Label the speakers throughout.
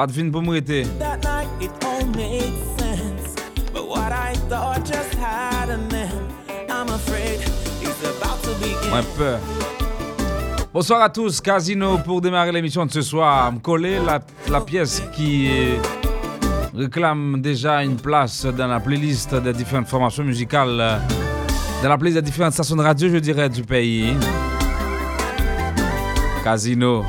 Speaker 1: Bat pou mwete.
Speaker 2: That night it all made sense. But what I thought just had an end. I'm afraid it's about to begin.
Speaker 1: Mwen peur. Bonsoir à tous, Casino pour démarrer l'émission de ce soir. Me coller la, la pièce qui réclame déjà une place dans la playlist des différentes formations musicales, dans la playlist des différentes stations de radio, je dirais, du pays. Casino.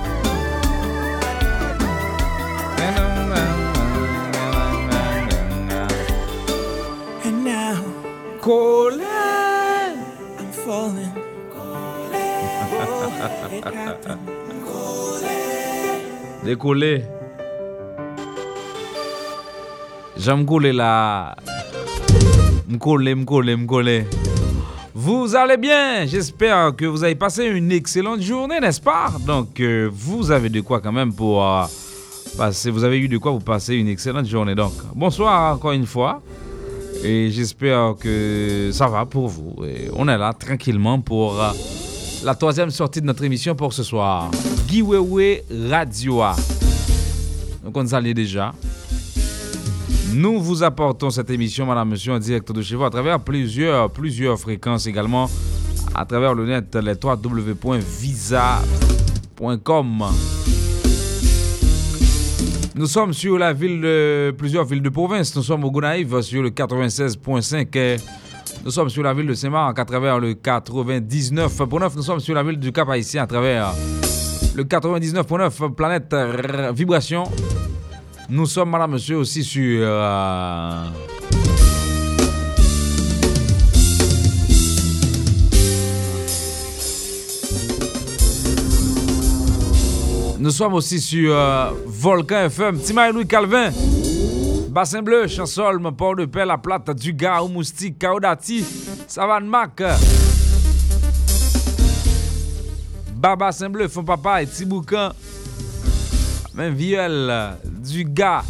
Speaker 1: Décoller. J'aime coller là. M'coller, m'coller, m'coller. Vous allez bien? J'espère que vous avez passé une excellente journée, n'est-ce pas? Donc, euh, vous avez de quoi quand même pour euh, passer. Vous avez eu de quoi vous passer une excellente journée. Donc, bonsoir encore une fois. Et j'espère que ça va pour vous. Et on est là tranquillement pour euh, la troisième sortie de notre émission pour ce soir. Giveaway Radio. Donc on s'allie déjà. Nous vous apportons cette émission, madame, monsieur, en direct de chez vous à travers plusieurs, plusieurs fréquences également, à travers le net, les www.visa.com. Nous sommes sur la ville de plusieurs villes de province. Nous sommes au Gonaïve sur le 96.5. Nous sommes sur la ville de Saint-Marc à travers le 99.9. Nous sommes sur la ville du Cap-Haïtien à travers le 99.9 Planète Vibration. Nous sommes, madame, monsieur, aussi sur... euh, Nous sommes aussi sur euh, Volcan FM, Timaï Louis Calvin, Bassin Bleu, Chansolme, Port-de-Paix, La Plate, Dugas, Moustique, Kaodati, Savane Mac, Baba Saint-Bleu, Fond Papa et Tiboucan, même Vielle, Dugas,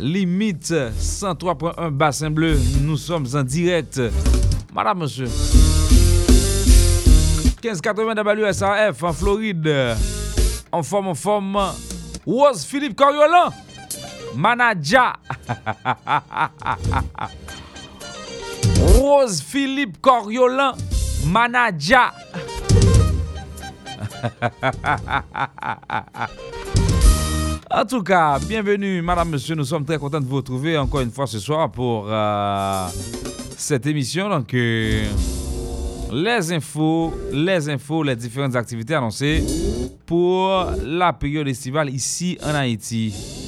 Speaker 1: Limite 103.1 Bassin Bleu, nous sommes en direct. Madame, monsieur. 1580 WSAF en Floride. En forme, en forme. Rose Philippe Coriolan. Manaja. Rose Philippe Coriolan. Manaja. En tout cas, bienvenue, madame, monsieur. Nous sommes très contents de vous retrouver encore une fois ce soir pour euh, cette émission. Donc, euh, les infos, les infos, les différentes activités annoncées pour la période estivale ici en Haïti.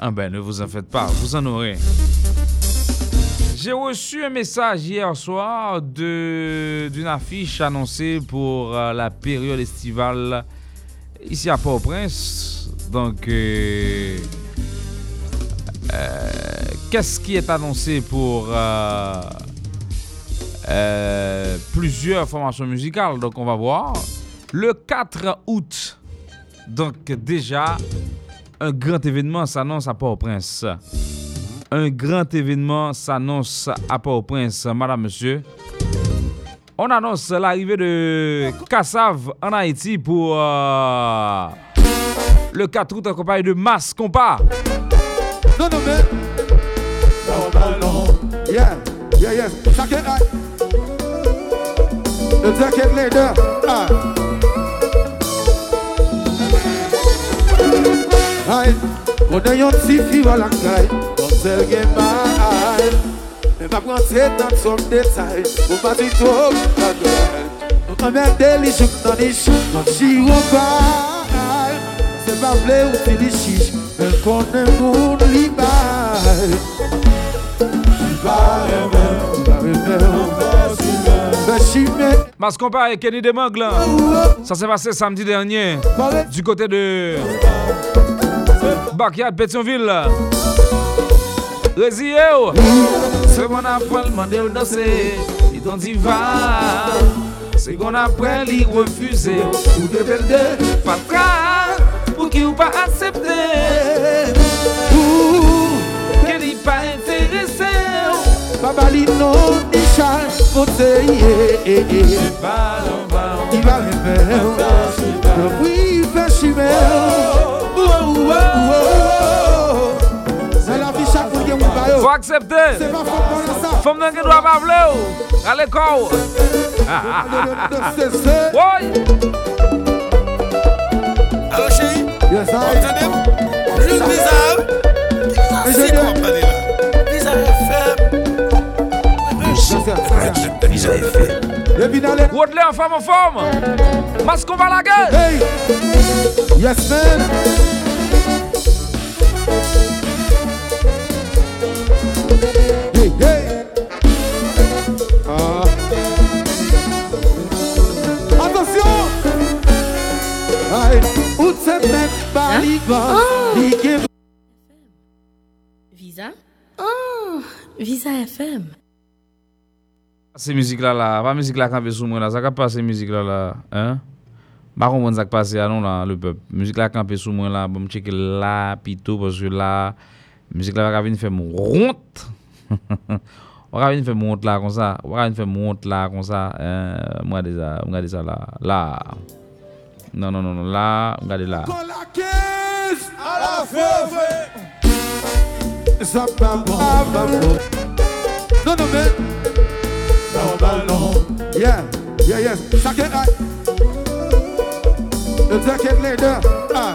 Speaker 1: Ah ben, ne vous en faites pas, vous en aurez. J'ai reçu un message hier soir d'une affiche annoncée pour euh, la période estivale ici à Port-au-Prince. Donc, euh, euh, qu'est-ce qui est annoncé pour plusieurs formations musicales? Donc, on va voir. Le 4 août, donc déjà, un grand événement s'annonce à Port-au-Prince. Un grand événement s'annonce à Port-au-Prince, madame, monsieur. On annonce l'arrivée de Kassav en Haïti pour euh, le 4 août en compagnie de Mas Compas.
Speaker 3: Non, non, mais. Yeah, yeah, yeah. Jacket leader. Ah. ay Kone yon ti fi walakay Don sel gen bay Ne pa pran se tan som detay Ou pa ti tok kagay Nou tan men deli chouk nan ish Nan chi wopay Se pa vle ou ti li chish Men kone moun li bay. Li bay men Li
Speaker 1: bay men Mas compare Kenny Demanglan. Ça s'est passé samedi dernier du côté de Bakyat, Petionville. Rezi yo. Se kon apal mande ou danse, li ton diva. Se kon apal li refuse, ou de belde, fatra, pou ki ou pa aksepte. Ou, ke li
Speaker 3: pa interese, baba li non ni chal fote, ye, ye, ye. Balon, balon, i va rever, le oui, va chimer.
Speaker 1: Faut accepter.
Speaker 3: C'est pas fort pour ça
Speaker 1: Femme qui doit pas vouloir. À l'école.
Speaker 3: C'est c'est
Speaker 1: Oui.
Speaker 4: Alors chérie,
Speaker 3: Yes, I
Speaker 4: entendez-vous Juste bizarre. C'est parler là. Bizarre FM.
Speaker 1: En forme en forme. Masque on va la gueule.
Speaker 3: Hey. Yes man Oh.
Speaker 5: Visa Oh, Visa FM
Speaker 1: Se müzik la la, pa müzik la kanpe sou mwen la, sa ka pase müzik la la, hein? Bakon mwen sak pase anon la, le pep. Müzik la kanpe sou mwen la, bom cheke la, pito, poske la, müzik la wak avin fè moun ront. wak avin fè moun ront la kon sa, wak avin fè moun ront la kon sa, hein? Mwen gade sa, mwen gade sa la, la. Non non non non là, regardez là.
Speaker 3: Non non Yeah Yeah leader Ah.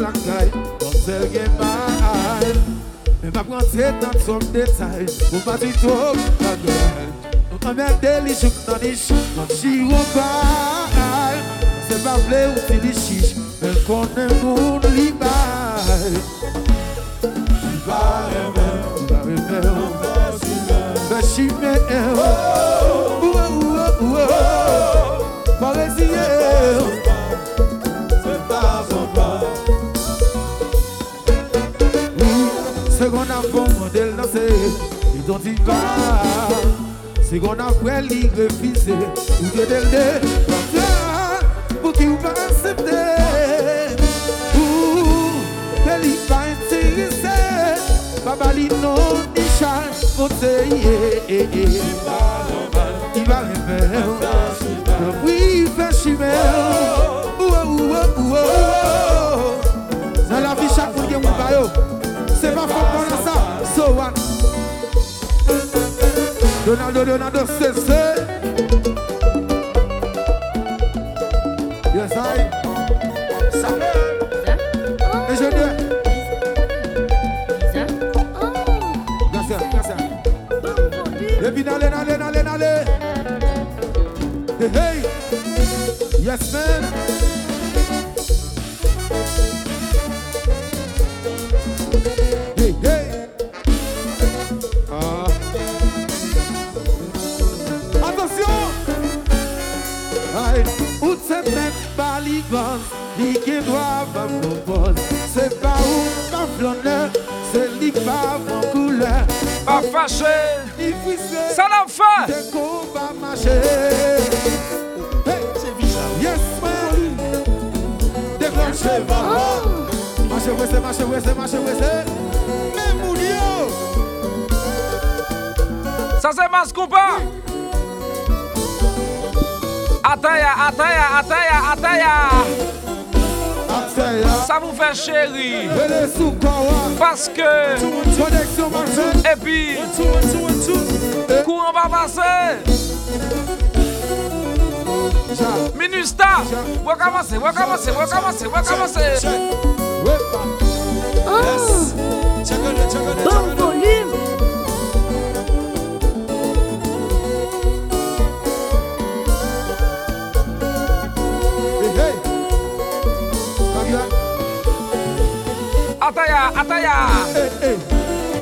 Speaker 3: La caille Mè mè pran tè nan tòm detay Mou pa ti tòm nan gèl Nou tan mè deli chouk nan di chik Nan chirou bay Se pa vle ou ti di chik Mè konen moun li bay Li bay mè Li bay mè Mè chimè mè Ouè ouè ouè Parè siye ouè C'est qu'on a bon modèle il va C'est qu'on a l'y refuser Ou de del de Pour qu'il va accepter? Ou De l'y pas intéressé Babali non ni Fote ye Il va rêver Oui, il fait chimer Ouah, ouah, ouah Dans la vie chaque fois qu'il y a un go one. Ronaldo, Ronaldo, Sese. Yes, I. Vin ale, ale, ale, ale Hey, hey Yes, man pas l'ivance Lui qui doit pas propose C'est pas où ma flonneur C'est lui qui va mon couleur.
Speaker 1: Pas fâché.
Speaker 3: Il fuissait
Speaker 1: Ça. L'a
Speaker 4: Visa.
Speaker 3: Yes man. Déclenchez va ouais, c'est marchez, ouais, c'est Même Moulio
Speaker 1: Ça c'est masque ou pas? Ataya, ataya, ataya, ataya. Ça vous fait chéri.
Speaker 3: Marche
Speaker 1: et puis, courant va passer. Minusta, commencez, vous commencez, vous commencez, vous commencez.
Speaker 5: Oh, bon volume.
Speaker 1: Ataya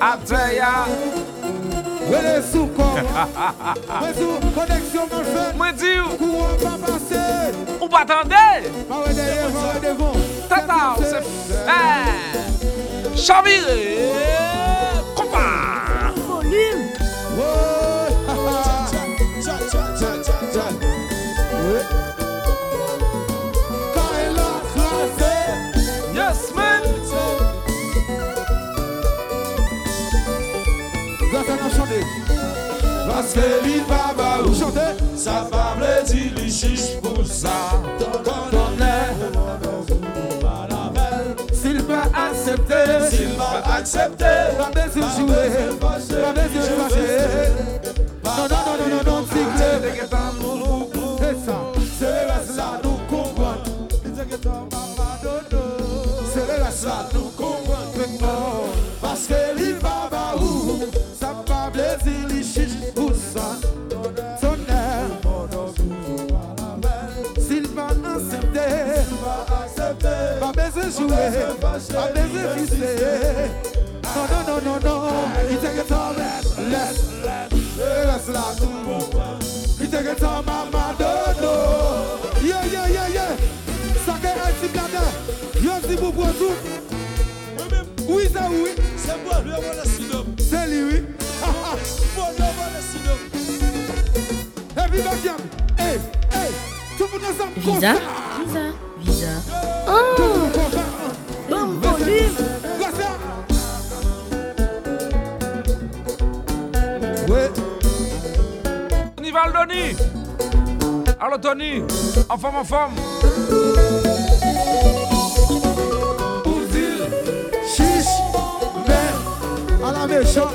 Speaker 1: Ataya
Speaker 3: Wele sou kon Mwen sou
Speaker 1: koneksyon mwen
Speaker 3: fè Mwen di
Speaker 1: ou
Speaker 3: Kou
Speaker 1: an pa pase Ou pa
Speaker 5: tende
Speaker 3: Mwen wè deye, mwen wè devon Tata ou
Speaker 1: se fè
Speaker 3: Chavire Kompa Volume Wow Parce que l'île va ba ou chanter
Speaker 4: Ça va me dire les chiches pour ça.
Speaker 3: S'il va accepter.
Speaker 4: S'il va accepter,
Speaker 3: Pas besoin de jouer. Pas besoin de fâcher. Non, non, non, non, non, non, C'est ça. C'est le là, nous comprendre C'est le là, nous comprendre Parce que l'île Oui, ça oui.
Speaker 4: C'est moi, lui, synophe.
Speaker 3: C'est lui, oui
Speaker 4: On va la synophe.
Speaker 3: Everybody jump Hey, hey Tout le monde ensemble comme
Speaker 5: Visa. Visa. Visa.
Speaker 3: Le
Speaker 5: Oh,
Speaker 3: ça.
Speaker 5: bon volume.
Speaker 3: Comme ça. Ouais
Speaker 1: Tony Valdoni. Allô, Tony. En forme, en forme.
Speaker 3: Ouzil, chiche, ben, à la méchante,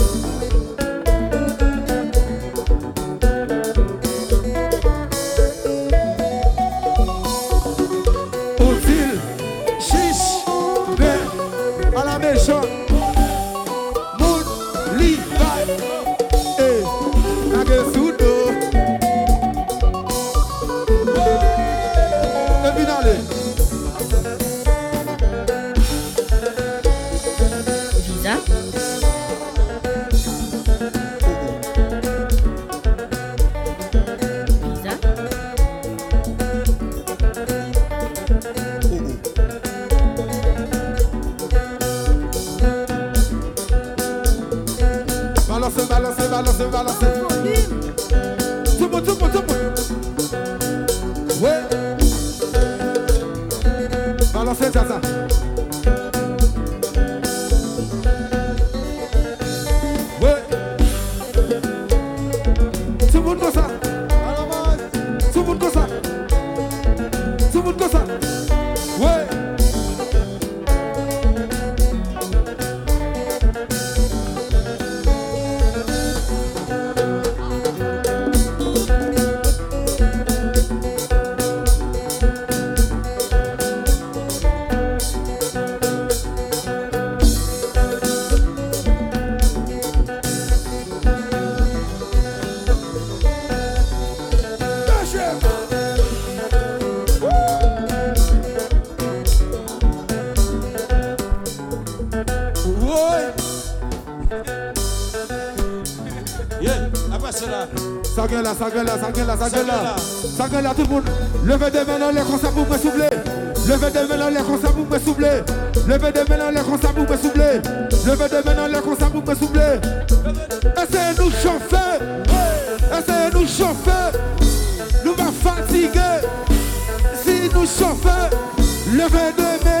Speaker 3: Ça gueule là, ça gueule là, ça gueule là, ça gueule là. Ça tout le monde. Levez des mains dans les concerts pour me souffler. Levez des mains dans les concerts pour me souffler. Levez des mains dans les concerts pour me souffler. Levez des mains dans les concerts pour me souffler. Essayez-nous chauffer. Essayez-nous chauffons, nous va fatiguer. Si nous chauffons, levez de main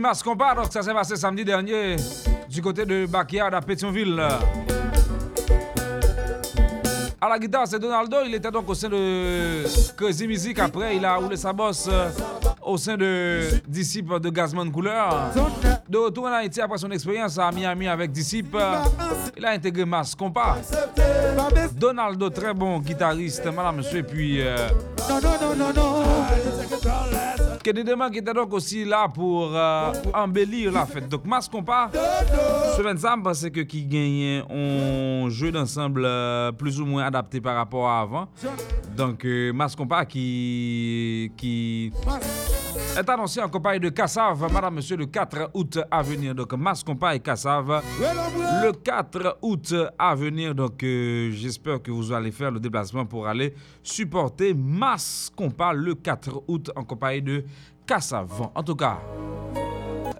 Speaker 1: Ici, Mas Combat, donc ça s'est passé samedi dernier du côté de Backyard à Pétionville. À la guitare, c'est Donaldo. Il était donc au sein de Crazy Music. Après, il a roulé sa bosse euh, au sein de Disciple de Gazman Couleur. De retour en Haïti après son expérience à Miami avec Disciple, il a intégré Mas Combat. Donaldo, très bon guitariste, madame, monsieur, et puis euh, Kedidema qui était donc aussi là pour euh, embellir la fête. Donc, Mas Compas, ce 25, parce que qui gagne un jeu d'ensemble euh, plus ou moins adapté par rapport à avant. Donc, euh, Mas Compas qui, qui est annoncé en compagnie de Cassave, madame, monsieur, le 4 août à venir. Donc, Mas et Cassave, le 4 août à venir. Donc, euh, j'espère que vous allez faire le déplacement pour aller supporter Mas Compas le 4 août en compagnie de Cassave. En tout cas,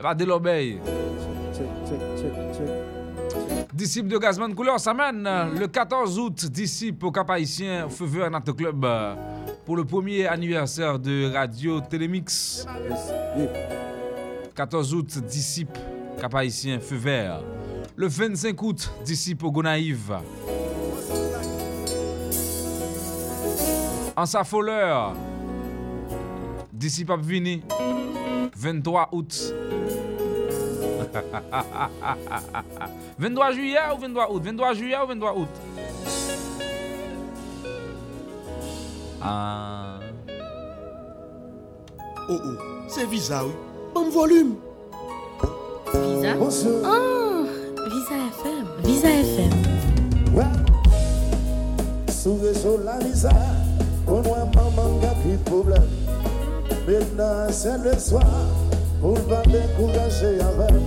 Speaker 1: va de l'obéir.
Speaker 4: Check, check, check, check.
Speaker 1: Disciple de Gazman Couleur s'amène le 14 août. Disciple au Cap Haïtien Feu Vert Nato Club pour le premier anniversaire de Radio Télémix. 14 août, Disciple Cap Haïtien Feu Vert. Le 25 août, Disciple au Gonaïve. En sa foleur, Disciple Vini. 23 août. 23 juillet ou 23 août? 23 juillet ou 23 août? An...
Speaker 4: Oh oh, se viza ou, bon volume.
Speaker 3: Viza?
Speaker 5: Oh, ah, Viza FM, Viza FM.
Speaker 6: Sou reso la viza, kon wè maman ga pi problem. Men nan se le swa, pou l'va dekouraje avèm.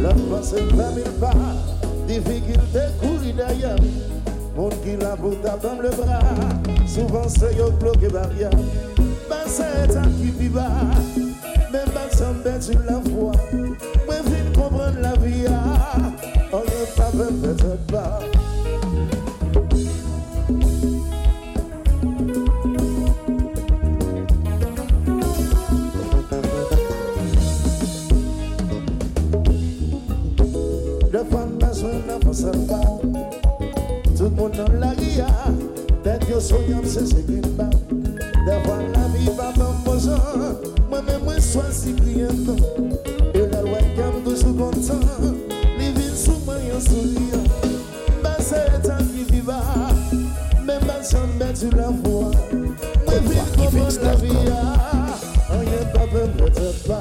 Speaker 6: Lòm pa se fèm il pa, difikil dekouri deyèm. Qui la beauté abdomme le bras, souvent c'est le bloc de la vie. Ben c'est un qui vivra, même pas sans bête sur la foi. Mais vite comprendre la vie, ah. on ne peut pas faire de la vie. La femme a besoin d'un bon soldat. Tout moun nan la ria ah. Tèt yo soyan se se gen ba Davwa la vi pa bambozan Mwen men mwen swan si kriyen tan E la lwa kam toujou kontan Li vin sou mwen yon souriyan Basè etan ki viva. Men basan bet yu la vwa Mwen vin konpon la ria Anyen pa pen mwen
Speaker 1: te pa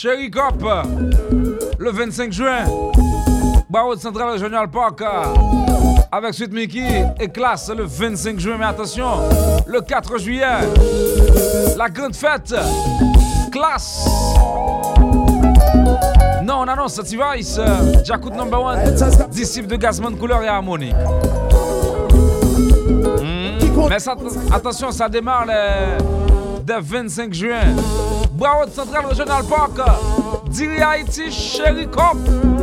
Speaker 1: Chéri Cop, le 25 juin, Barreau de Central Regional Park, avec Suite Mickey et Classe le 25 juin. Mais attention, le 4 juillet, la grande fête, Classe. Non, on annonce cette device, Jacout Number One, disciple de Gazman Couleur et Harmonie. Hmm, mais attention, ça démarre le 25 juin. Broward Central Regional Park, Diri Haiti, Chéri
Speaker 6: Comte.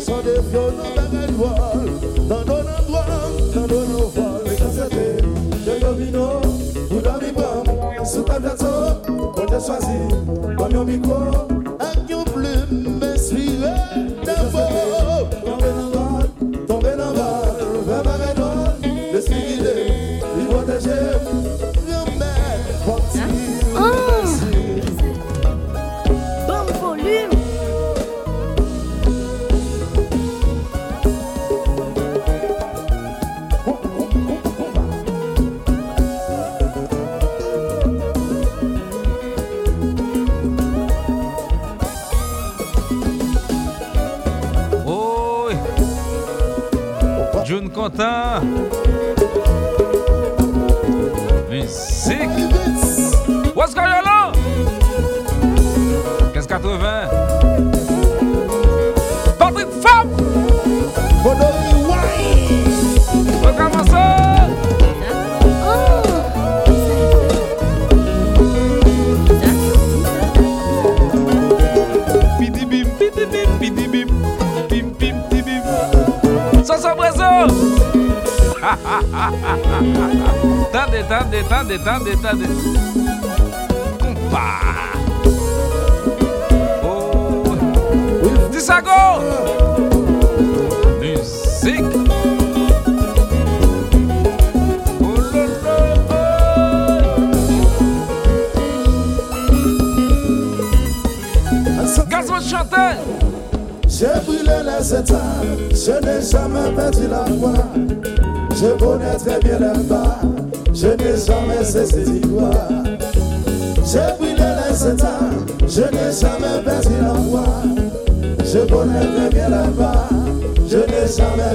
Speaker 6: Desan de fyo nan bagay lwal Nan do nan dwam, nan do nan val
Speaker 1: Mwen kan sete, yo yo vino Mwen dan mi bam, sou tablato Mwen de swazi, bam yo
Speaker 6: mikro des temps, des.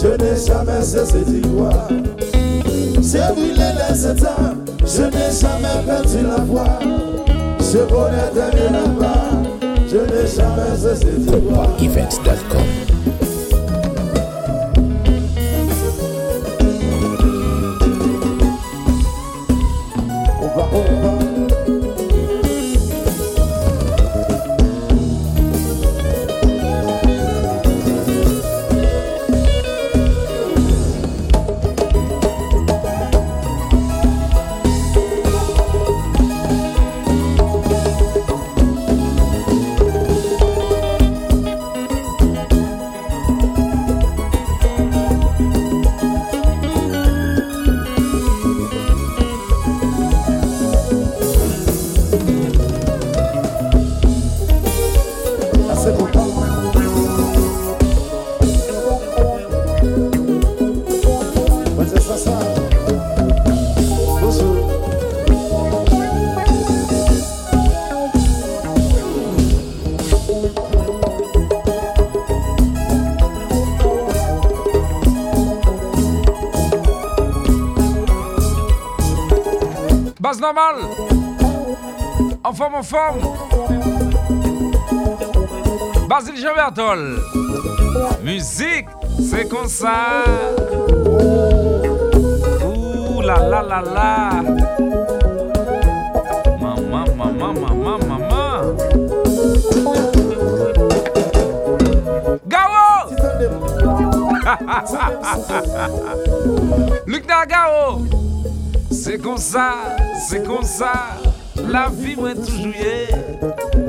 Speaker 6: je n'ai jamais cessé d'y croire. J'ai brûlé les états, je n'ai jamais perdu la foi. Je connais très bien la part, je n'ai jamais cessé d'y croire.
Speaker 7: Events.com
Speaker 1: En forme, en forme. Basile Jean-Bertol. Musique, c'est comme ça. Ouh là là là là. Maman, maman, maman, maman. Gao! Luc Nagao! Se kon sa, se kon sa La vi mwen toujou ye.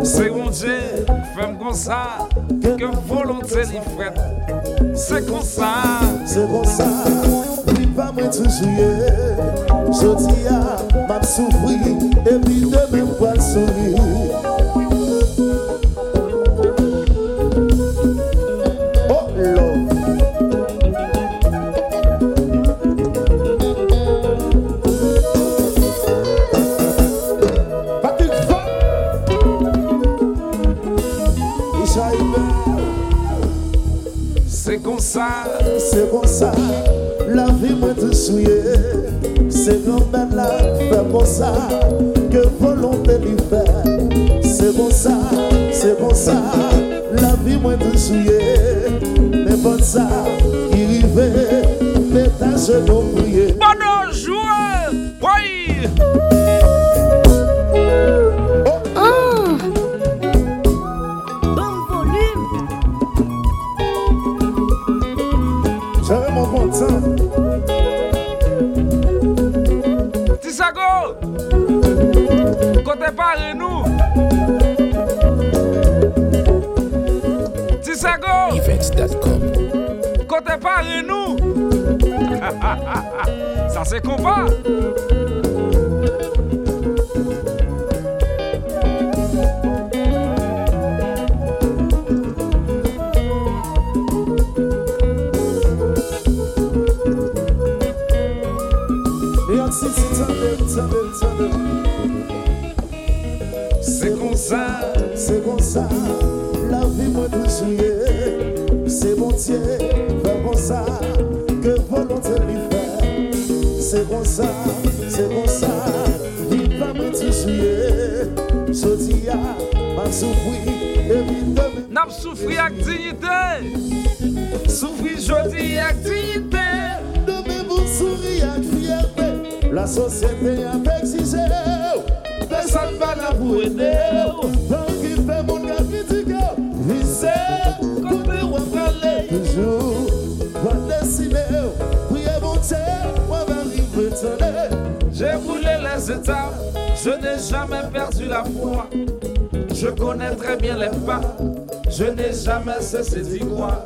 Speaker 1: Se kon dje, fèm kon sa Ke volonté li fred Se kon
Speaker 6: sa, se kon sa Li pa mwen toujou ye. Jodi ya, map soufri Epi de mè mwen soufri. Fait C'est comme ça! C'est comme ça, la vie m'a souillé.
Speaker 1: C'est
Speaker 6: mon Dieu, comme ça,
Speaker 1: Nap soufri ak dignite Soufri jodi ak dignite
Speaker 6: Deme moun soufri ak fiyate La sosyete ap eksije Pesan pa la pou ene Nan ki fe moun ka kritike Vise, kote wap prale Toujou, wap desine Priye moun te, wap arrive tene
Speaker 1: Je voulais les étapes Je n'ai jamais perdu la foi. Je connais très bien les pas, je n'ai jamais cessé d'y croire.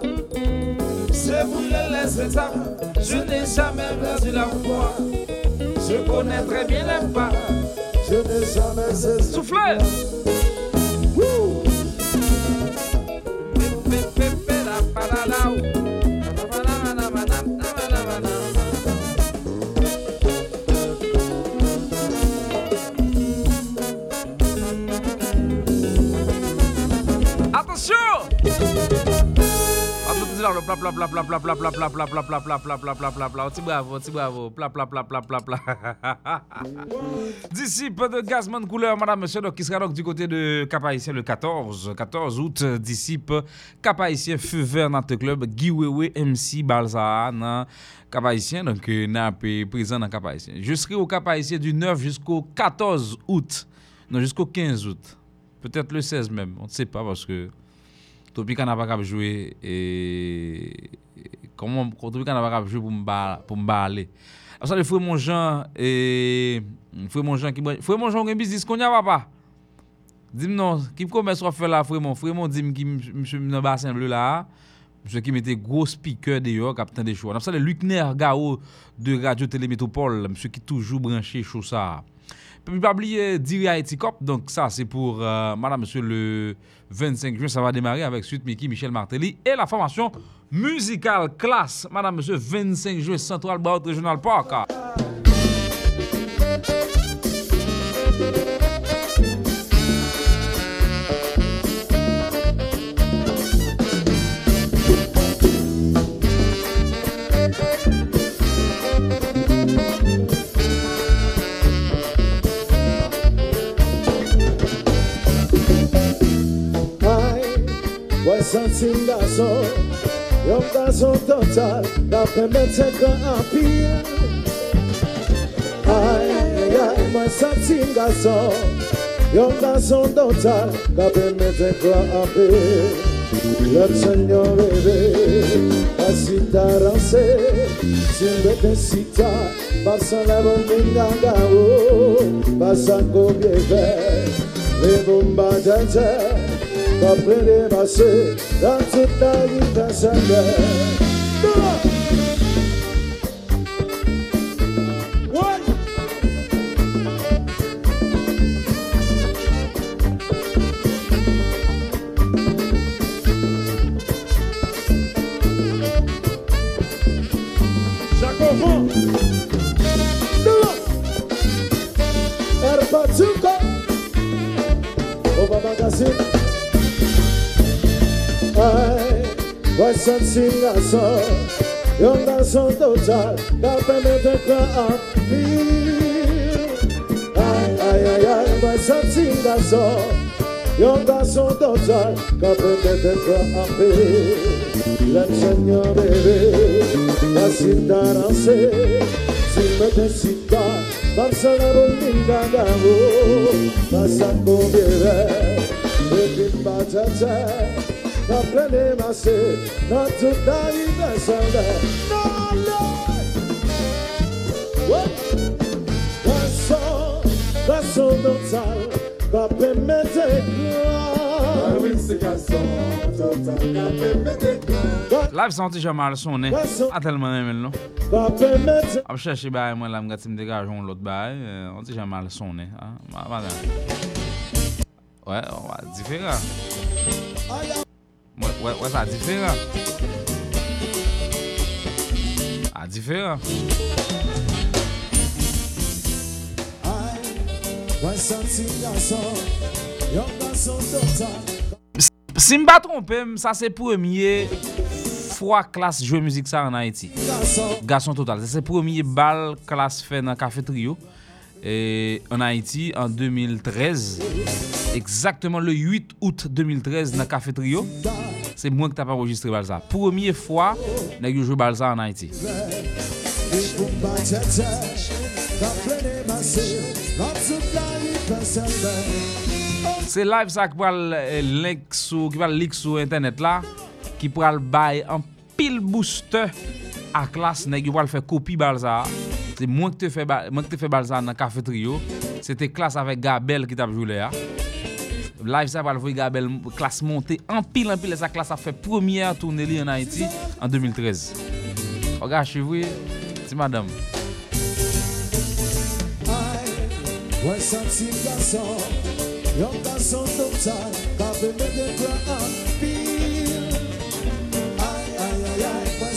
Speaker 1: J'ai brûlé les étapes, je n'ai jamais perdu la foi. Je connais très bien les pas.
Speaker 6: Je n'ai jamais cessé
Speaker 1: Soufflez! Pla pla pla Disciple de Gazman couleur, madame, monsieur, donc qui sera donc du côté de Cap-Haïtien le 14, 14 août, disciple Cap-Haïtien Feu Vert Nante Club, Guy Wewe MC Balza dans Cap-Haïtien, donc euh, n'a pas présent dans Cap-Haïtien. Je serai au Cap-Haïtien du 9 jusqu'au 14 août, non jusqu'au 15 août, peut-être le 16 même, on ne sait pas parce que Topi Kanapa kap jwe e, Topi Kanapa kap jwe pou mba ale? Asa de Fouye Monjan e, Fouye Monjan Fouye Monjan gen bizis konya papa? Dim non, ki pou komes wap fe la Fouye Monjan Fouye Monjan dim ki msye mnen basen ble la Msye ki mette gros speaker de yo Kapten de chou Asa de Gao de Radio Telemetropole Msye ki toujou branche chou sa puis pas oublier Diri Haïti Cop. Donc ça c'est pour euh, madame monsieur le 25 juin ça va démarrer avec suite Mickey Michel Martelly et la formation musicale classe madame monsieur 25 juin Central Baut Regional Park.
Speaker 6: sasindaso Yung daso total da pemete ka apia. Ay, ay, ay, masasindaso Yung daso total Na pemete ka apia Lord Seigneur bébé Asita ranse Simbete sita Basa la boninga gao Basa ko bieve Rebumba jete da preremase da zutari da sanga Toma! One! Jacovão! Era
Speaker 4: pra
Speaker 6: Zuka! Oba fai Vai sad si gasa I onda sam dočar Da te I tekla apir Aj, aj, aj, aj Vai sad si gasa I onda sam dočar Da te me tekla apir L'ensegna bebe Da si daranse Si me te si da Barcelona bolinda gavo Da a ko bebe Bebim bacacak Nan ple demase Nan tout la li desande
Speaker 1: Nan le Danson Danson total Ka pe mete
Speaker 6: kwa Danson
Speaker 1: total Ka pe mete kwa Live santi jamal sonen Atelman emen nou Ap chache baye mwen la mga tim degajon lot baye, an ti jaman sonen. Madan. Ouè, ouwa,
Speaker 6: difera. Wè sa diferan. A diferan.
Speaker 1: Si m ba trompem, sa se premye fwa klas jwe müzik sa an
Speaker 6: Haiti.
Speaker 1: Gason total. Se se premye bal klas fe nan kafe trio. Et en Haïti en 2013 Exactement le 8 out 2013 Nan Café Trio Se mwen ki ta pa enregistre Balza Premier fwa nan yo jwe Balza en Haïti. Se live sa ki pral link sou Ki pral link sou internet la Ki pral bay an pil booster A klas nan yo pral fe kopi Balza C'est moi qui te fait ba- moi qui te fait Balza dans Café Trio. C'était classe avec Gabel qui t'a joué là. Live ça va le Gabel classe montée en pile en pile sa classe a fait première tournée en Haïti en 2013. Regarde chez vous, c'est madame.
Speaker 6: Ouais senti garçon Yon garçon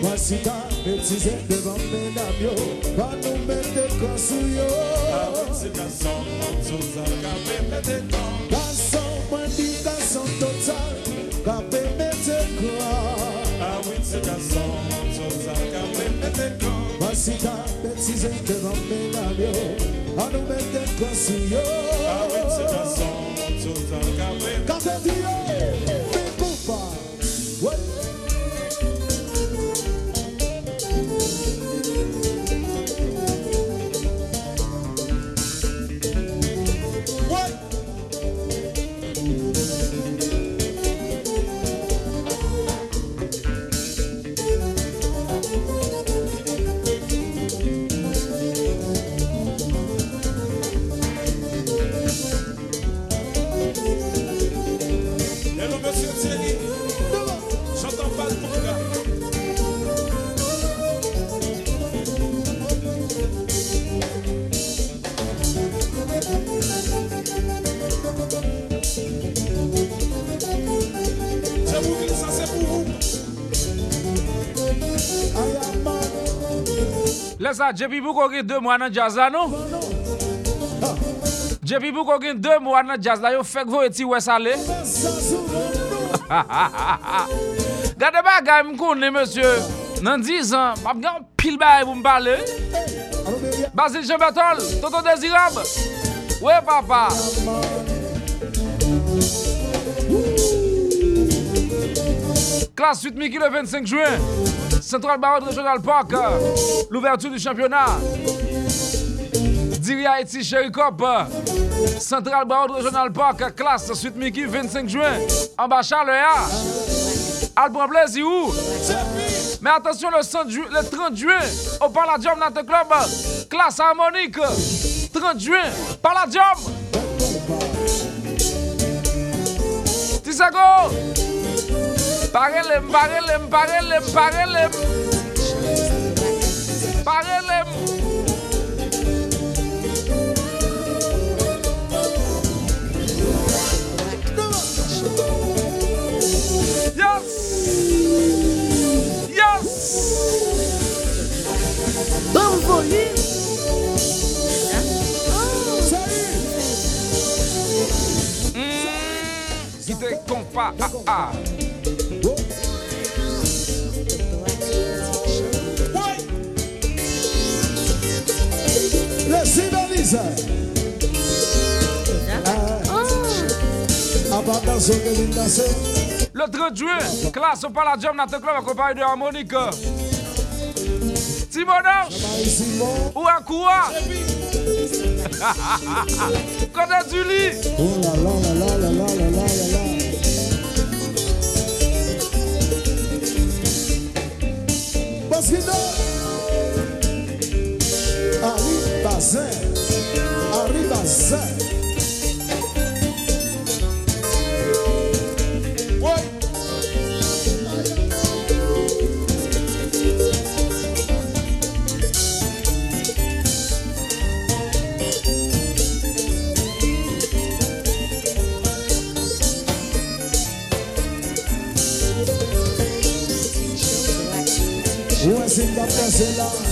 Speaker 6: Voici ta bêtise devant mesdames yo Va nous mettre quoi sous yo
Speaker 4: Garçon, bandit,
Speaker 6: garçon total Capé mettre quoi
Speaker 4: Ah oui, c'est garçon, total, capé mettre
Speaker 6: quoi Fasi ka betize devan menan yo
Speaker 4: Anou men den konsi yo Awen se jason, sou zan
Speaker 6: kapen Kapen di
Speaker 1: yo sa, jepi pou kon gen 2 mwa nan jazz la nou? Jepi pou kon gen 2 mwa nan jazz la yo fek vo eti wè sa
Speaker 6: salè?
Speaker 1: Gade ba gay konen, monsye, nan 10 an, pap gen pil bay pou m
Speaker 6: mbale.
Speaker 1: Basil Chebatol, Toto Desirab, wè papa. Klas 8 miki le 25 juen. Central Barod Regional Park. L'ouverture du championnat. Diri Haïti Chéri Cop. Central Barod Regional Park. Classe 8 Mickey 25 juin. En bas Charles Albron Blaise, où? Mais attention, le, 100 ju- le 30 juin, au Palladium Nat Club, classe harmonique. 30 juin, Palladium. Tisago. Parlem, parlem, parlem, parlem. Parlem. Yes. Yes. Dans le
Speaker 6: volume. Salut. Salut. Salut. Salut. Salut. Salut.
Speaker 1: Le 30 juin, classe au Palladium Nat Club accompagné de harmonique. Timonoche ou Akoua. Connais du lit.
Speaker 6: Oh là là là là là là là là là là. Parce que là, Zé, arriba Zé. Oi. Jurassic da Brasileira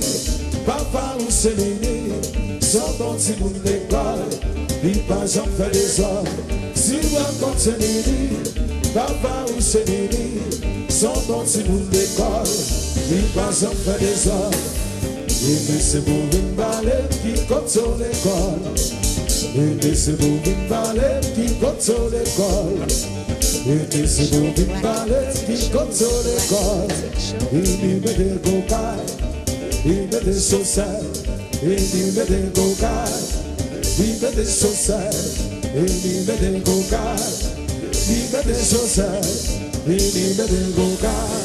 Speaker 6: nini, papa ou se nini, san bon ti moun l'ekol, li pa jan fè de zon. Si konte nini, papa ou se nini, san bon ti moun l'ekol, li pa jan fè de zon. Eme se pou vin pale, ki konto l'ekol. Eme se pou vin pale, ki konto l'ekol. Eme se pou vin pale, ki konto l'ekol. Ini me de gokay, ini me de sosay. Ini me de gokay, ini me de sosay. Ini me de gokay, ini me de sosay. Ini me de gokay.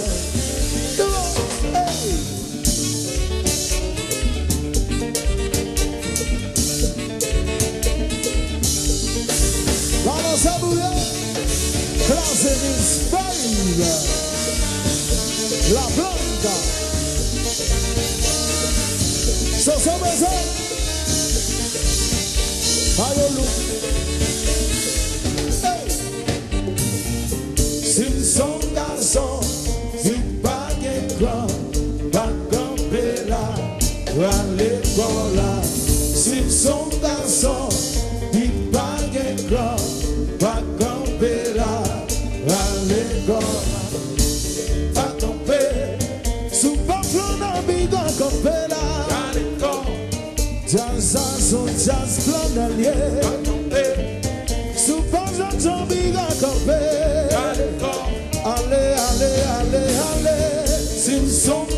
Speaker 1: som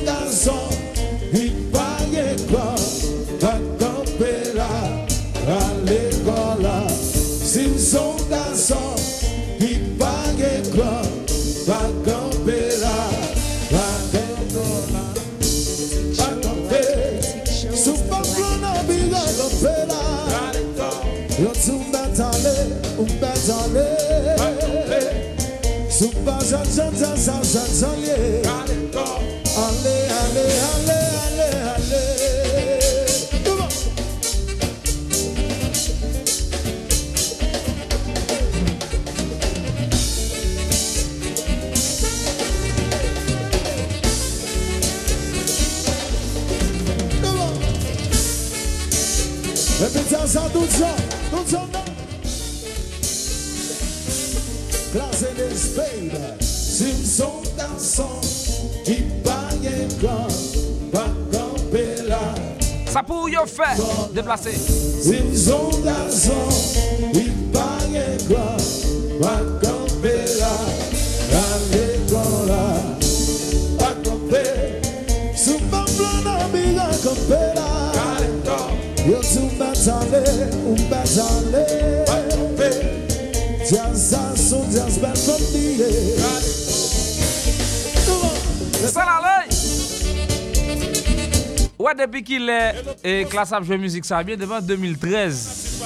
Speaker 1: Est et classe à jouer musique ça bien devant 2013.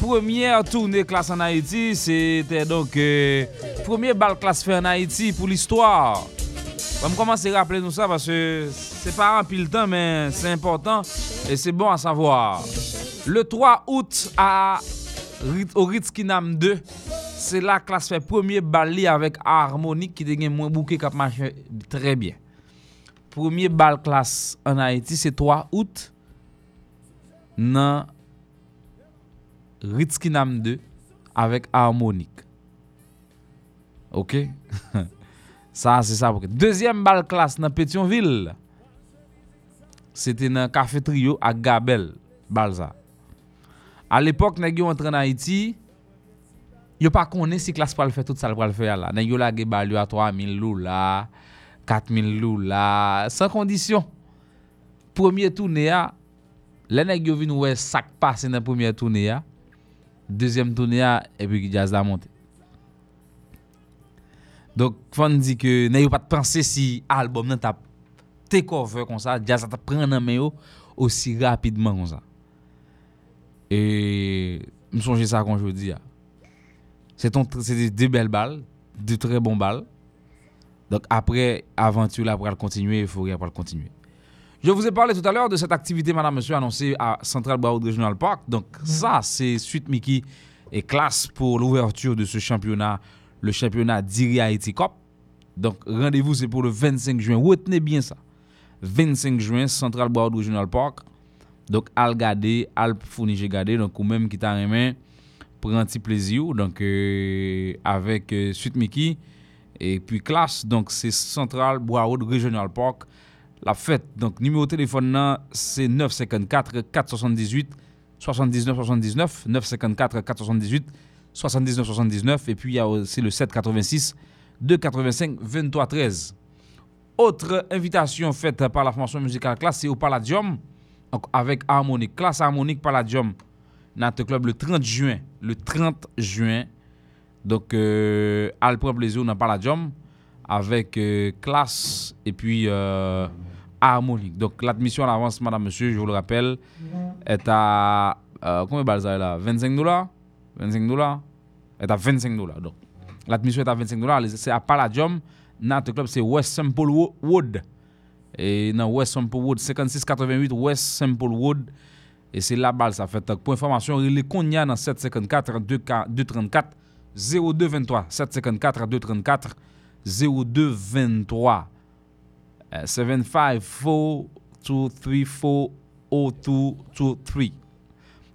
Speaker 1: Première tournée classe en Haïti, c'était donc euh, premier bal classe fait en Haïti pour l'histoire. On va commencer à rappeler nous ça parce c'est pas un pile temps mais c'est important et c'est bon à savoir. Le 3 août à Rit- au Ritz-Kinam 2, c'est la classe fait premier bal li avec harmonique qui te gen bouquet qui a marché très bien. Premier bal classe en Haïti, c'est 3 août dans Ritz-Kinam 2 avec harmonique. OK? Ça c'est ça. Deuxième bal classe dans Pétionville. C'était dans Café Trio à Gabel, Balza. À l'époque, nèg yo en Haïti, yo pas connaît si classe pral faire tout ça le pral faire là. Yo la ge à 3000 loula, 4000 loula, sans condition. Premier tournée a, les nèg yo vinn ouais sac passé dans première tournée a. Deuxième tournée a et puis jazz la monté. Donc, Fon dit que n'ayez pas de penser si album nan tap take over comme ça, jazz tap prend nan yo aussi rapidement comme ça. Et me songe ça quand je dis. C'est des, des belles balles, de très bons balles. Donc après aventure là pour le continuer, il faut pour le continuer. Je vous ai parlé tout à l'heure de cette activité, madame, monsieur, annoncée à Central Broward Regional Park. Donc, ça, c'est suite Mickey et classe pour l'ouverture de ce championnat, le championnat Diri Haiti Cup. Donc, rendez-vous, c'est pour le 25 juin. Retenez bien ça. 25 juin, Central Broward Regional Park. Donc, al gade, al fournige gade. Donc, ou même qui t'a un petit plaisir. Donc, euh, avec euh, suite Mickey et puis classe. Donc, c'est Central Broward Regional Park. La fête, donc numéro de téléphone c'est 954 478 79 79 954 478 79 79 et puis il y a aussi le 786 285 23 13. Autre invitation faite par la formation musicale classe, c'est au Palladium avec harmonique, classe harmonique Palladium notre club le 30 juin, le 30 juin. Donc euh, al prend plaisir dans Palladium avec euh, classe et puis euh. Donc l'admission à l'avance, madame, monsieur, je vous le rappelle, est à. euh, combien de balles est là? 25 dollars? 25 dollars? Est à 25 dollars. Donc l'admission est à 25 dollars. C'est à Palladium. Notre club, c'est West Simple Wo- Wood. Et dans West Simple Wood, 5688 West Simple Wood. Et c'est la balle, ça fait. Pour information, il qu'on y a dans 754 234 0223. 754 234 0223. Uh, 754-234-0223.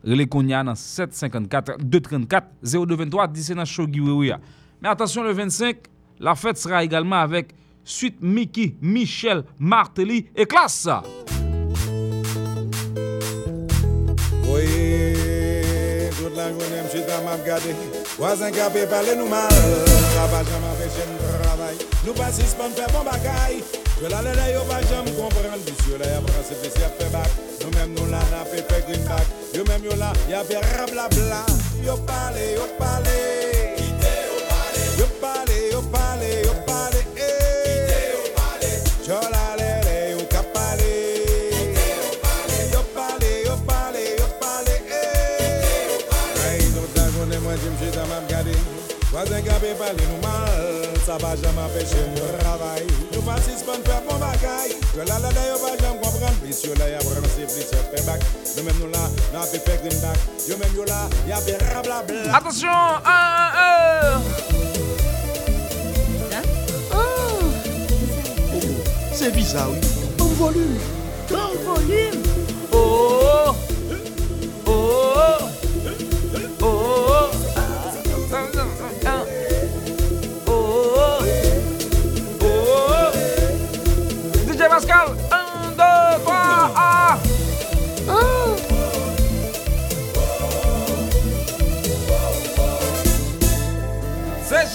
Speaker 1: Relais Konya dans 754-234-0223. D'ici dans Shogi Weweya. Mais attention, le 25, la fête sera également avec Suite Mickey, Michel, Martelly et Classe.
Speaker 7: blan jounen msye tam ap gade Wazen ka pe pale nou mal. A pa jam ap eche m travay Nou pa sispan fe bon bagay Jwe la le la yo pa jam kompren Bisyo la ya prase pe se fe bak Nou menm nou la na pe pe green back. Yo menm yo la ya pe rabla bla Yo pale, yo pale Yo pale, yo pale la pa jam apèche mou ravay Nou pasis pan fè bon bagay Jwe la la la yo pa jam kompran Plis yo la ya pran se plis yo fè bak Nou mèm nou la nan fè fè green back. Yo mèm yo la ya fè rabla
Speaker 1: bla Atensyon, an, an, an
Speaker 5: Oh,
Speaker 4: c'est bizarre oui. En volume.
Speaker 5: Grand volume.
Speaker 1: Oh. Pascal, 1, 2, 3, ah.
Speaker 5: Oh,
Speaker 1: C'est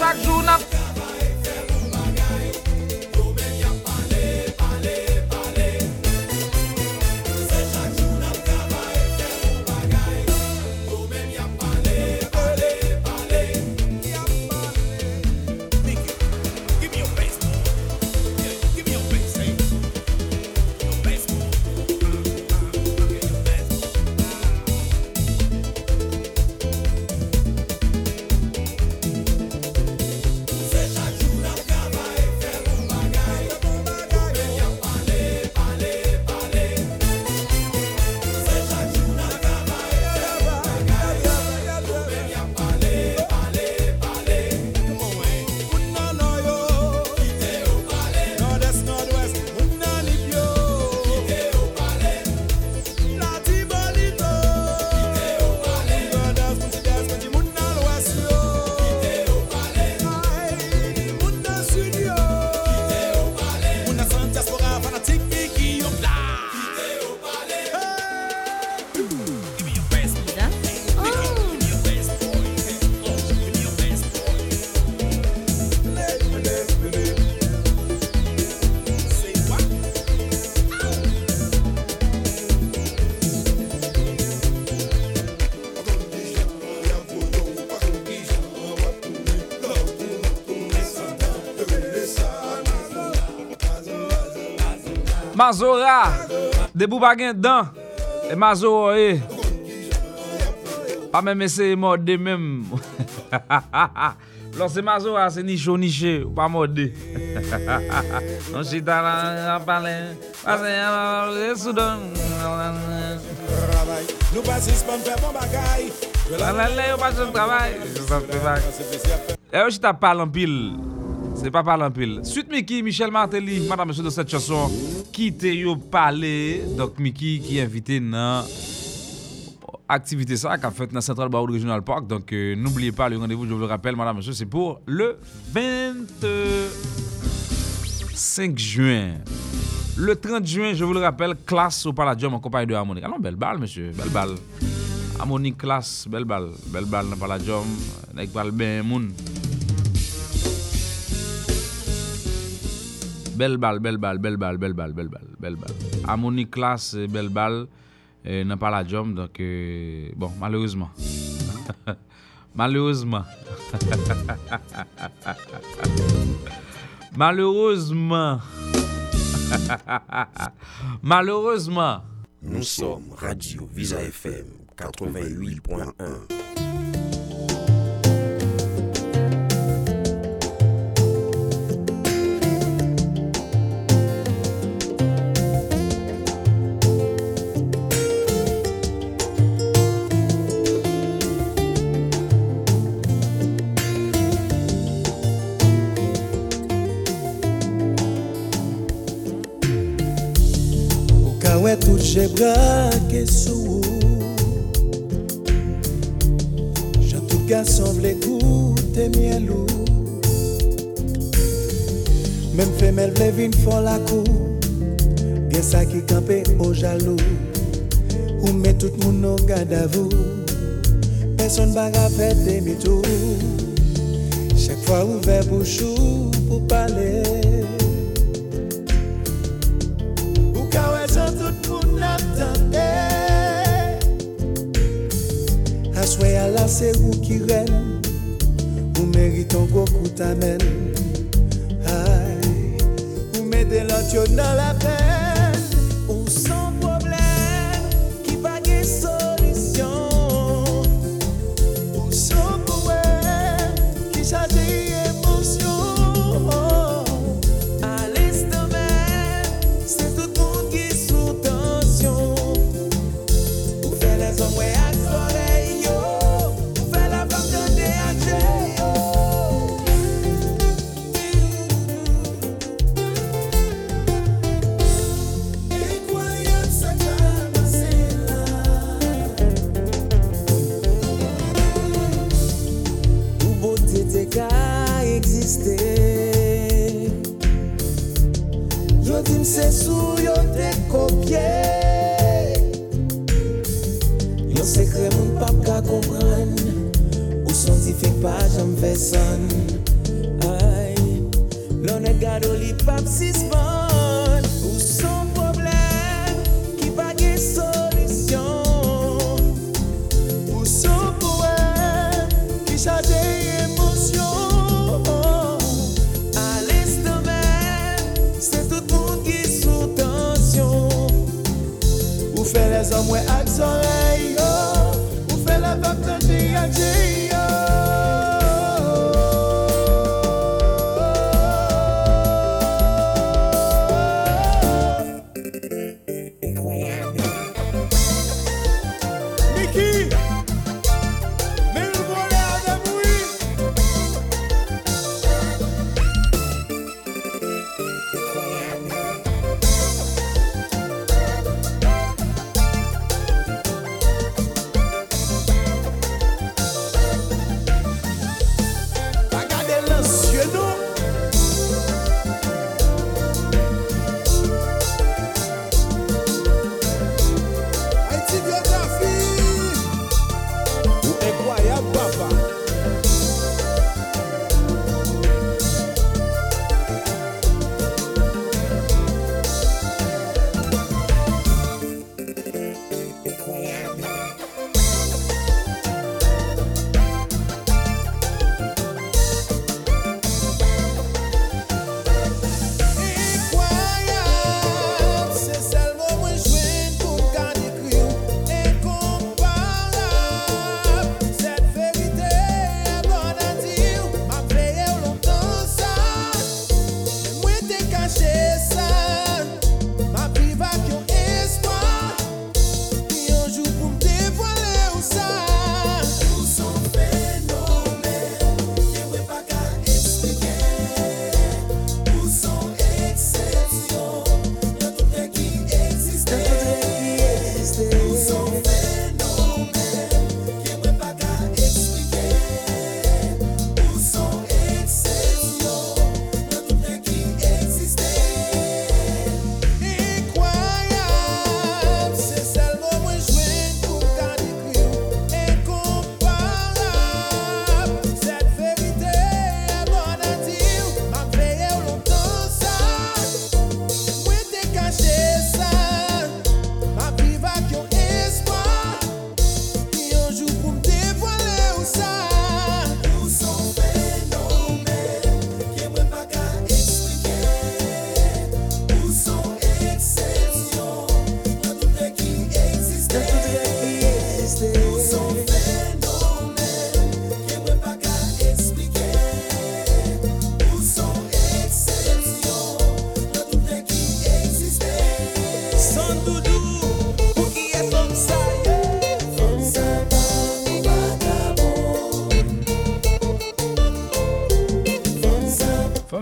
Speaker 1: Mazora, debou bagen dan, e Mazora e. Pa men mese e morde men Lò se Mazora se nicho niche, ou pa morde. Non chita la pale, pase la soudan.
Speaker 7: Nou pasis pan pe bon bagay. La
Speaker 1: la le ou pa jen trabay. E yo chita palan pil. Se pa pal an pil. Suite Miki, Michel Martelly, madame monsieur de cette chanson, ki te yo pale, donc Miki ki invite nan activité ça qu'a fait dans Central Baoud Regional Park. Donc euh, n'oubliez pas le rendez-vous, je vous le rappelle, madame, monsieur, c'est pour le 25 juin. Le 30 juin, je vous le rappelle, classe au Palladium en compagnie de Harmonique. Allons, belle balle, monsieur, belle balle. Harmonique classe, belle balle, belle balle dans Palladium, avec balle ben moun? Belle balle, belle balle, belle balle, belle balle, belle balle, belle balle. Harmonique classe, belle balle, euh, dans Palladium. Donc, euh, bon, malheureusement. malheureusement. malheureusement. malheureusement.
Speaker 8: Nous sommes Radio Visa FM 88.1.
Speaker 9: wè tout jè brake sou Jan tout gason vle goute mielou Mem femel vle vin la kou Gen sa ki kampe o jalou Ou met tout moun nou gade avou Person baga fè demi-tou Chak fwa ouver bouchou pou pale se ou ki ren Ou meriton gokou tamen Ay, ou mede lot yo nan la pen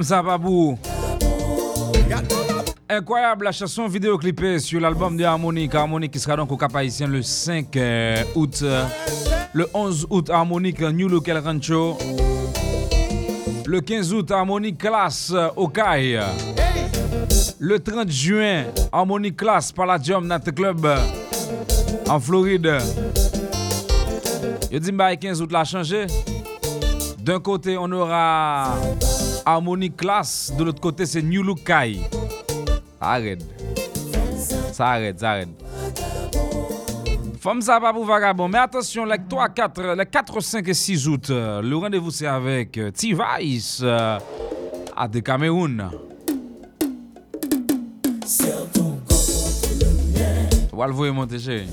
Speaker 9: ça,
Speaker 1: Babou. Incroyable la chanson vidéoclipée sur l'album de Harmonique. Harmonique qui sera donc au Cap Haïtien le 5 euh, août. Le 11 août, Harmonique New Look El Rancho. Le 15 août, Harmonique Classe au CAI. Le 30 juin, Harmonique Classe Palladium Nat Club en Floride. Je dis, bah, 15 août l'a changé. D'un côté, on aura Harmonic Class, de l'autre côté, c'est New Look Kai. Arrête. Ça arrête, ça arrête. Femme ça pour vagabond. Mais attention, les 3, 4, les 4, 5 et 6 août, euh, le rendez-vous c'est avec euh, T-Vice euh, à de Cameroun. Voilà, vous monter chez.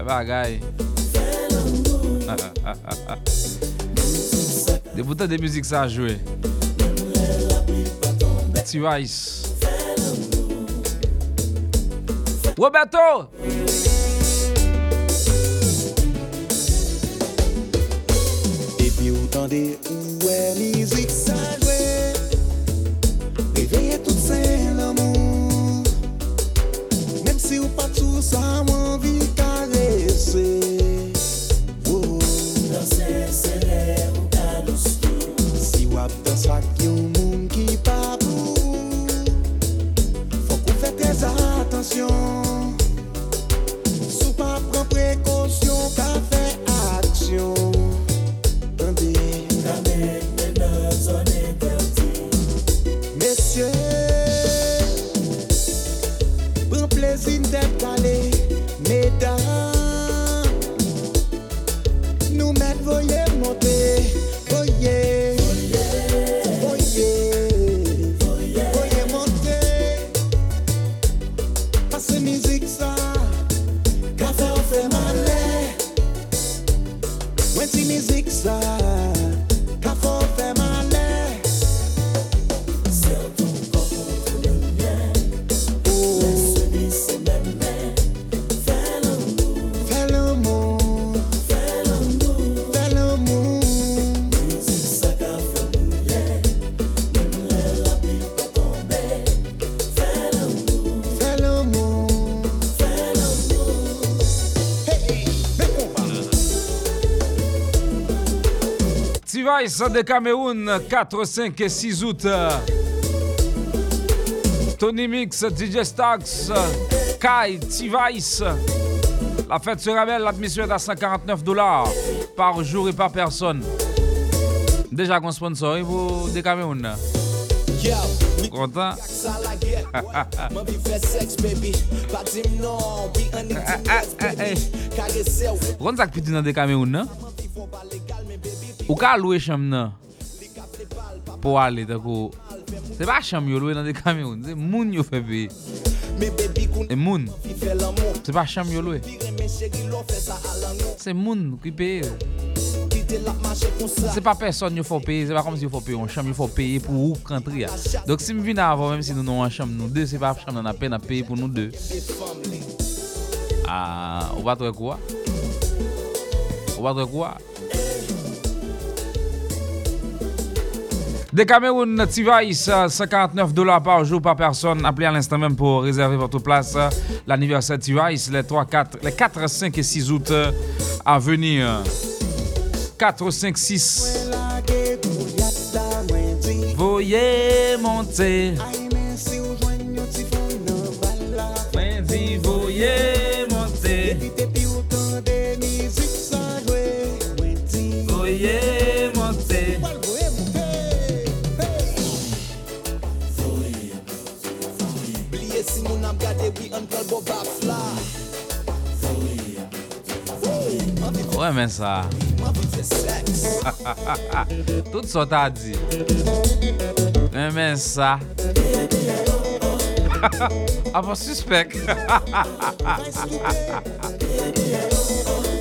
Speaker 1: Eh, Bagaille. Des boutons de musique ça a joué. T-Vice. Roberto!
Speaker 9: Epi ou tande ou e mizik sa jwe Reveye tout sen l'amou Mem si ou pa tou sa mwen vi karese Si wap dans ak Mwen ti mizik sa
Speaker 1: De Cameroun, 4, 5 et 6 août. Tony Mix, DJ Stax, Kai, T-Vice. La fête sera belle, l'admission est à 149 dollars par jour et par personne. Déjà qu'on sponsor pour de Cameroun. Content? Ron piti nan de nan? Ou ka loue chanm nan? Pou ale tako. Se pa chanm yo loue nan de Kameroun, se moun yo fe
Speaker 10: peye
Speaker 1: E moun, se pa chanm yo
Speaker 10: loue.
Speaker 1: Se moun ki peye Se pa person yo fò peye, se pa kom si yo fò peye. Yon chanm, yo fò peye pou ou kantri ya. Dok si m vin avon, mèm si nou nou an chanm nou de, se pa chanm nan apen ap peye pou nou de. A, ah, ou batwe kwa? Ou batwe kwa? De Cameroun, T-Vice, 59 dollars par jour par personne. Appelez à l'instant même pour réserver votre place. L'anniversaire T-Vice, les 3, 4, les 4, 5 et 6 août à venir. 4, 5, 6.
Speaker 9: Lage goulyat la mwen di
Speaker 1: Voyez monter.
Speaker 9: Ouè men sa
Speaker 1: Tout sot a di Ouè men sa Apo suspect.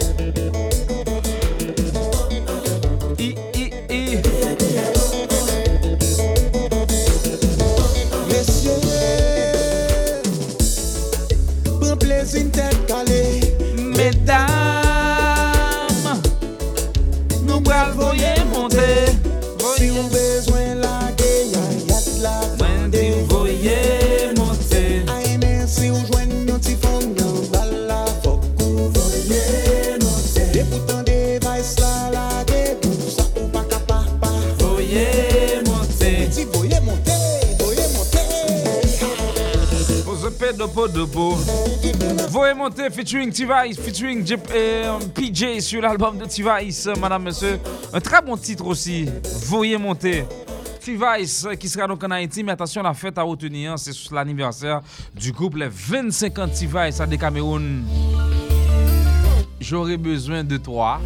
Speaker 1: presented Pedo podopo. Voyez monter featuring T-Vice, featuring J- euh, PJ sur l'album de T-Vice, madame, monsieur. Un très bon titre aussi. Voyez monter. T-Vice euh, qui sera donc en Haïti, mais attention, la fête à retenir, c'est sur l'anniversaire du couple les 25 ans de T-Vice à des Cameroun. J'aurais besoin de toi.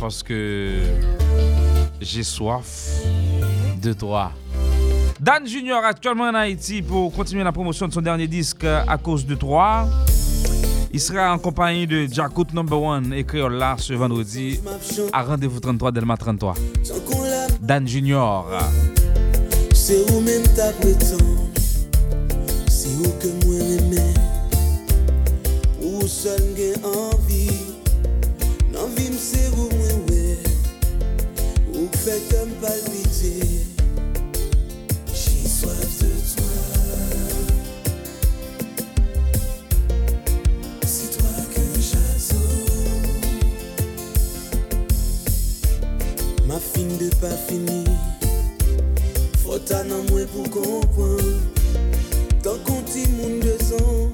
Speaker 1: Parce que j'ai soif de toi. Dan Junior actuellement en Haïti pour continuer la promotion de son dernier disque à cause de toi. Il sera en compagnie de Jakut Number One et Créola ce vendredi à Rendez-vous 33 Delma 33. Dan Junior.
Speaker 6: C'est où même ta C'est où que moi aimé Ou seul j'ai envie? L'envie me c'est où moi ouais Ou que fait comme palpiter pas fini. Faut ta nan mwen pou kompran Tan kon ti moun de san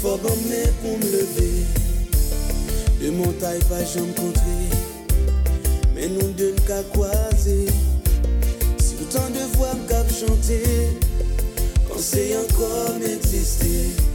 Speaker 6: Faut ban men pou me lever. De montagne pa jam kontre Men nou de n'ka kwaze Si autant de voix m'kap chante Pensez encore m'exister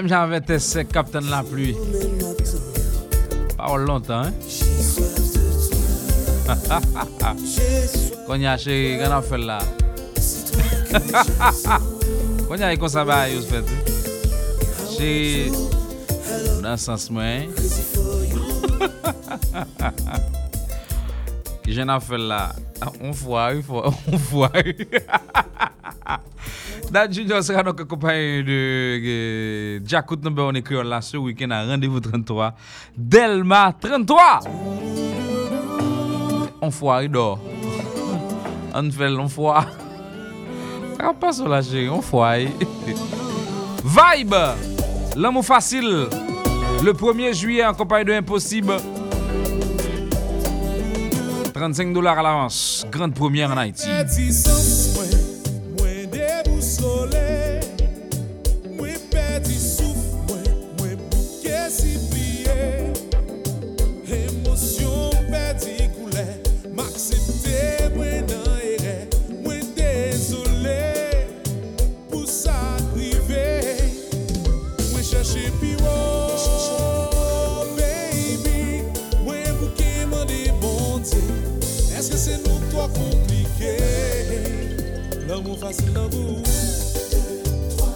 Speaker 6: Même
Speaker 1: j'avais testé Captain la pluie. Pas longtemps, hein? Konya chéri, qu'en a fait là? Konya est comme ça, bah, vous faites. Dans le sens, moi. Je n'en fais là. Ah, on voit, on voit. Dan Junior sera donc accompagné de euh, Jacout number on écrit là ce week-end à rendez-vous 33. Delma 33! On foire, il dort. On fait l'enfoire. On passe sur la chérie, on foire. Vibe! L'amour facile! Le 1er juillet en compagnie de Impossible. 35 dollars à l'avance. Grande première en Haïti.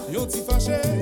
Speaker 11: Yon ti
Speaker 10: fache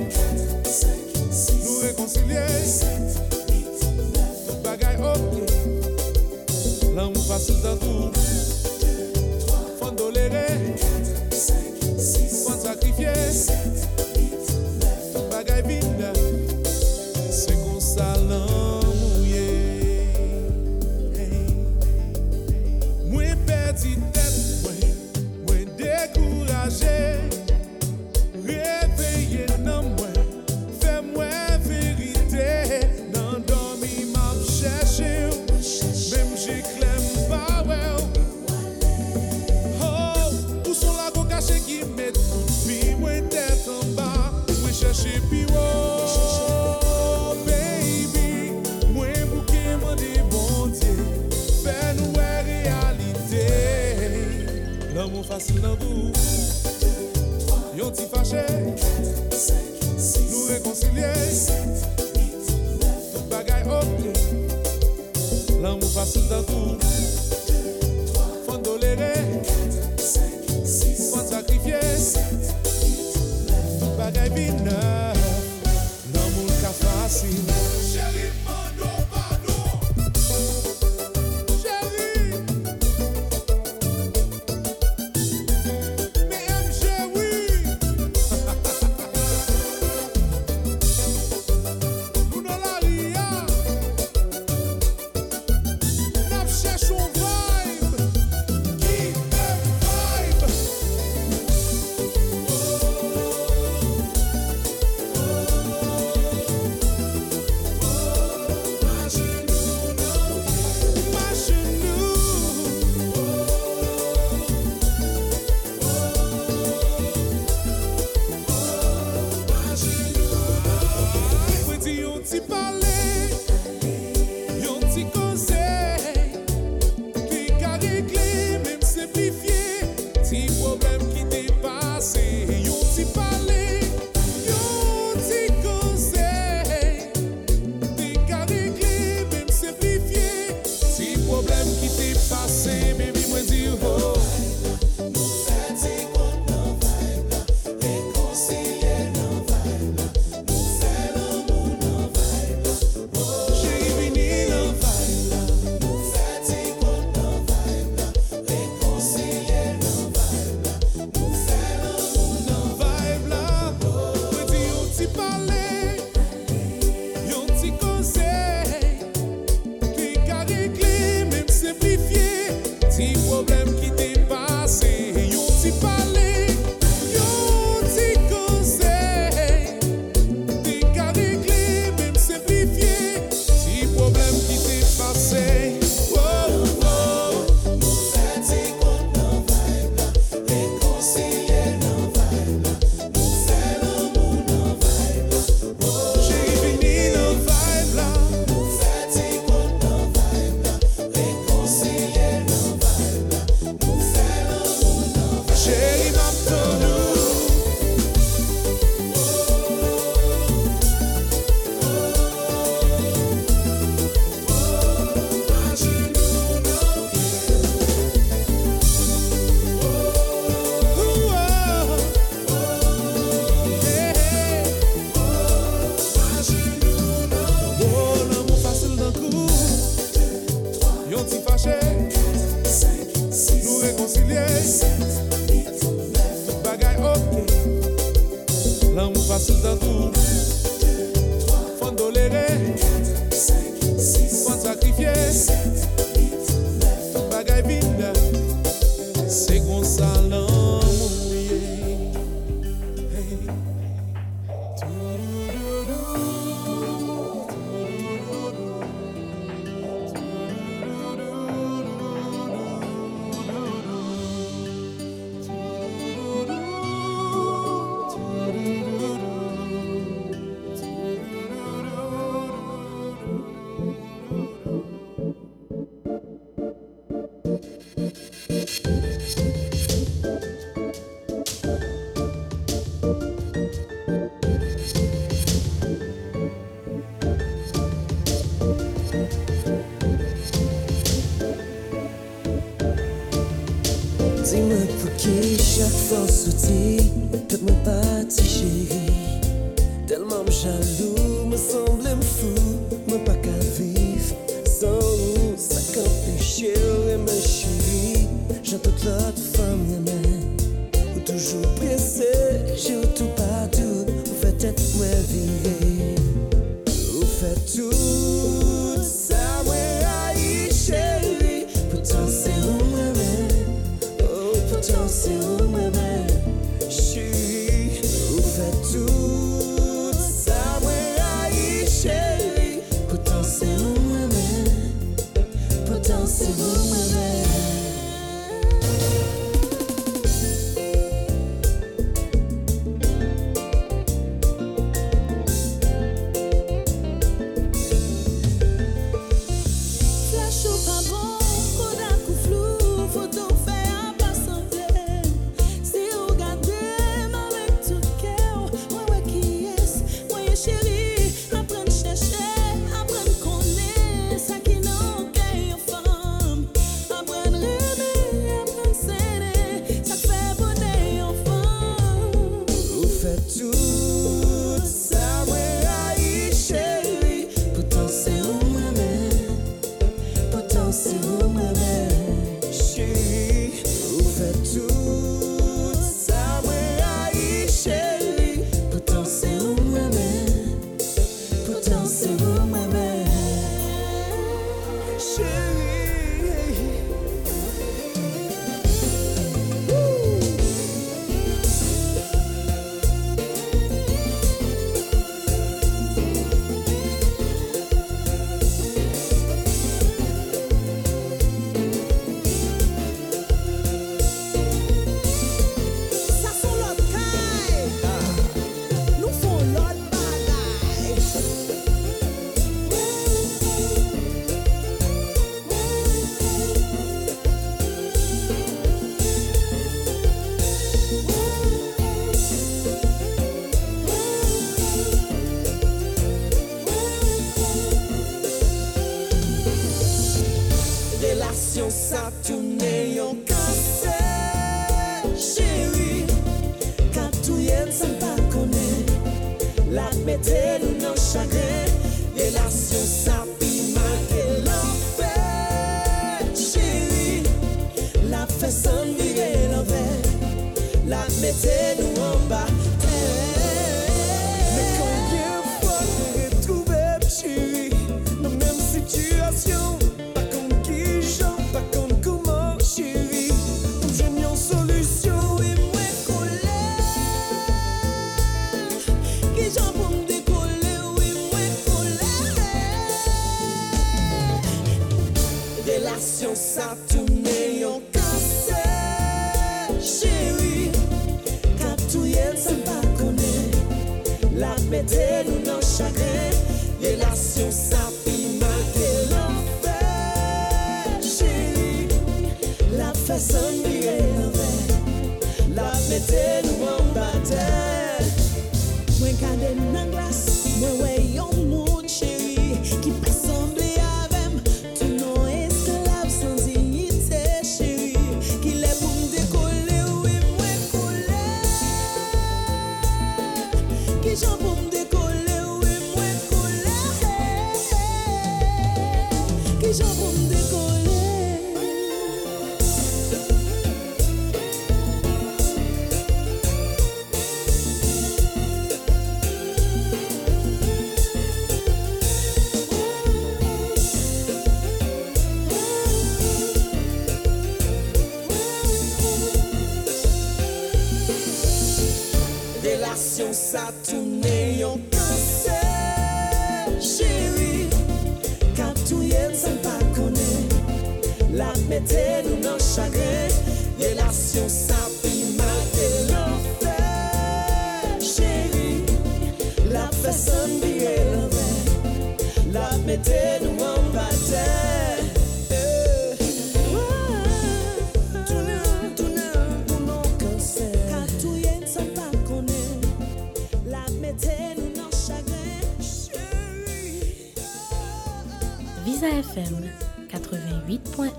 Speaker 12: Visa FM 88.1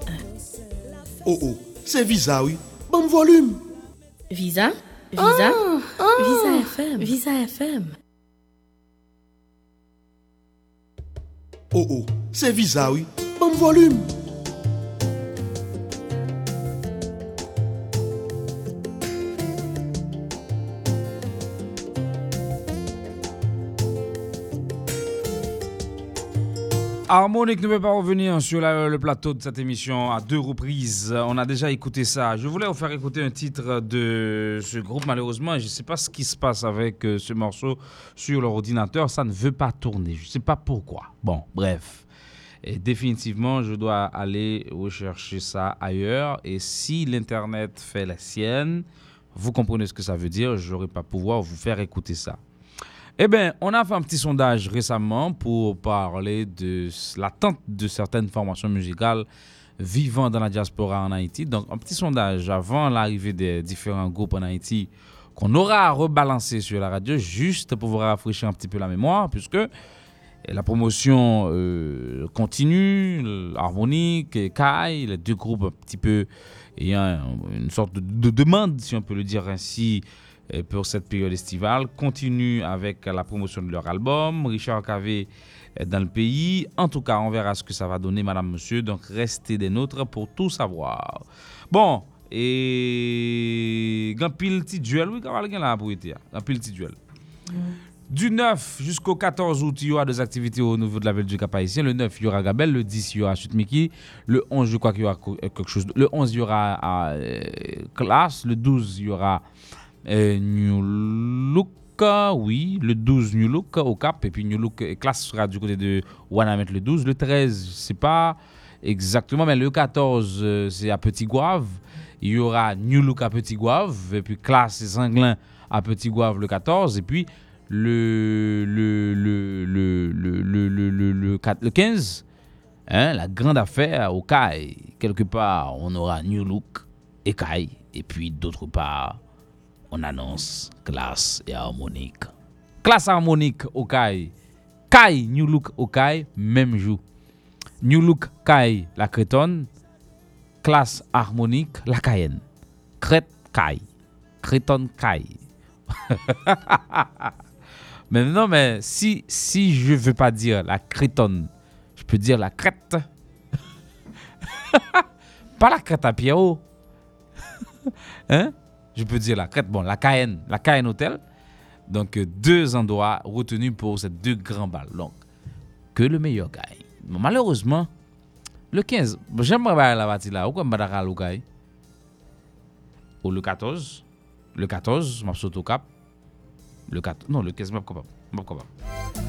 Speaker 8: Oh oh, c'est Visa, oui. Bon volume.
Speaker 12: Visa Visa Visa FM Visa FM
Speaker 8: Oh oh, c'est Visa, oui. Bon volume.
Speaker 1: Harmonique ne peut pas revenir sur le plateau de cette émission à deux reprises. On a déjà écouté ça. Je voulais vous faire écouter un titre de ce groupe. Malheureusement, je ne sais pas ce qui se passe avec euh, ce morceau sur leur ordinateur. Ça ne veut pas tourner. Je ne sais pas pourquoi. Bon, bref. Et définitivement, je dois aller rechercher ça ailleurs. Et si l'Internet fait la sienne, vous comprenez ce que ça veut dire. Je n'aurai pas pouvoir vous faire écouter ça. Eh bien, on a fait un petit sondage récemment pour parler de l'attente de certaines formations musicales vivant dans la diaspora en Haïti. Donc, un petit sondage avant l'arrivée des différents groupes en Haïti qu'on aura à rebalancer sur la radio juste pour vous rafraîchir un petit peu la mémoire, puisque la promotion euh, continue, Harmonique et Kai, les deux groupes un petit peu ayant une sorte de, de demande, si on peut le dire ainsi, pour cette période estivale, continuent avec la promotion de leur album. Richard Cavé est dans le pays. En tout cas, on verra ce que ça va donner, madame, monsieur. Donc, restez des nôtres pour tout savoir. Bon, et... Gan pile petit duel, oui, quand même, là pour été. Gan pile petit duel. Du 9 jusqu'au 14 août, il y aura des activités au niveau de la ville du Cap Haïtien. Le 9, il y aura Gabel. Le 10, il y aura Chute Mickey. Le 11, je crois qu'il y aura euh, quelque chose. Le 11, il y aura euh, Classe. Le 12, il y aura euh, New Look, oui, le 12 New Look au Cap, et puis New Look Classe sera du côté de Wanamet le 12. Le 13, c'est pas exactement, mais le 14, euh, c'est à Petit Guave. Il y aura New Look à Petit Guave, et puis Classe et Sanglin à Petit Guave le 14, et puis le, le, le, 15. Hein, la grande affaire au CAI. Quelque part, on aura New Look et CAI. Et puis d'autre part, on annonce classe et harmonique. Classe harmonique au CAI. CAI, New Look au CAI, même jour. New Look CAI, la crétonne. Classe harmonique, la Cayenne. Crête CAI. Crétonne CAI. Mais non, mais si, si je veux pas dire la crétonne, je peux dire la crête. pas la crête à Pierrot. hein? Je peux dire la crête. Bon, la Cayenne. La Cayenne Hotel. Donc, euh, deux endroits retenus pour ces deux grands balles. Donc, que le meilleur gagne. Malheureusement, le 15, bon, j'aimerais bien la bâtie là. Ou le 14. Le 14, je saute au cap. Le 4. Non, le 15, je ne capable. Je suis capable.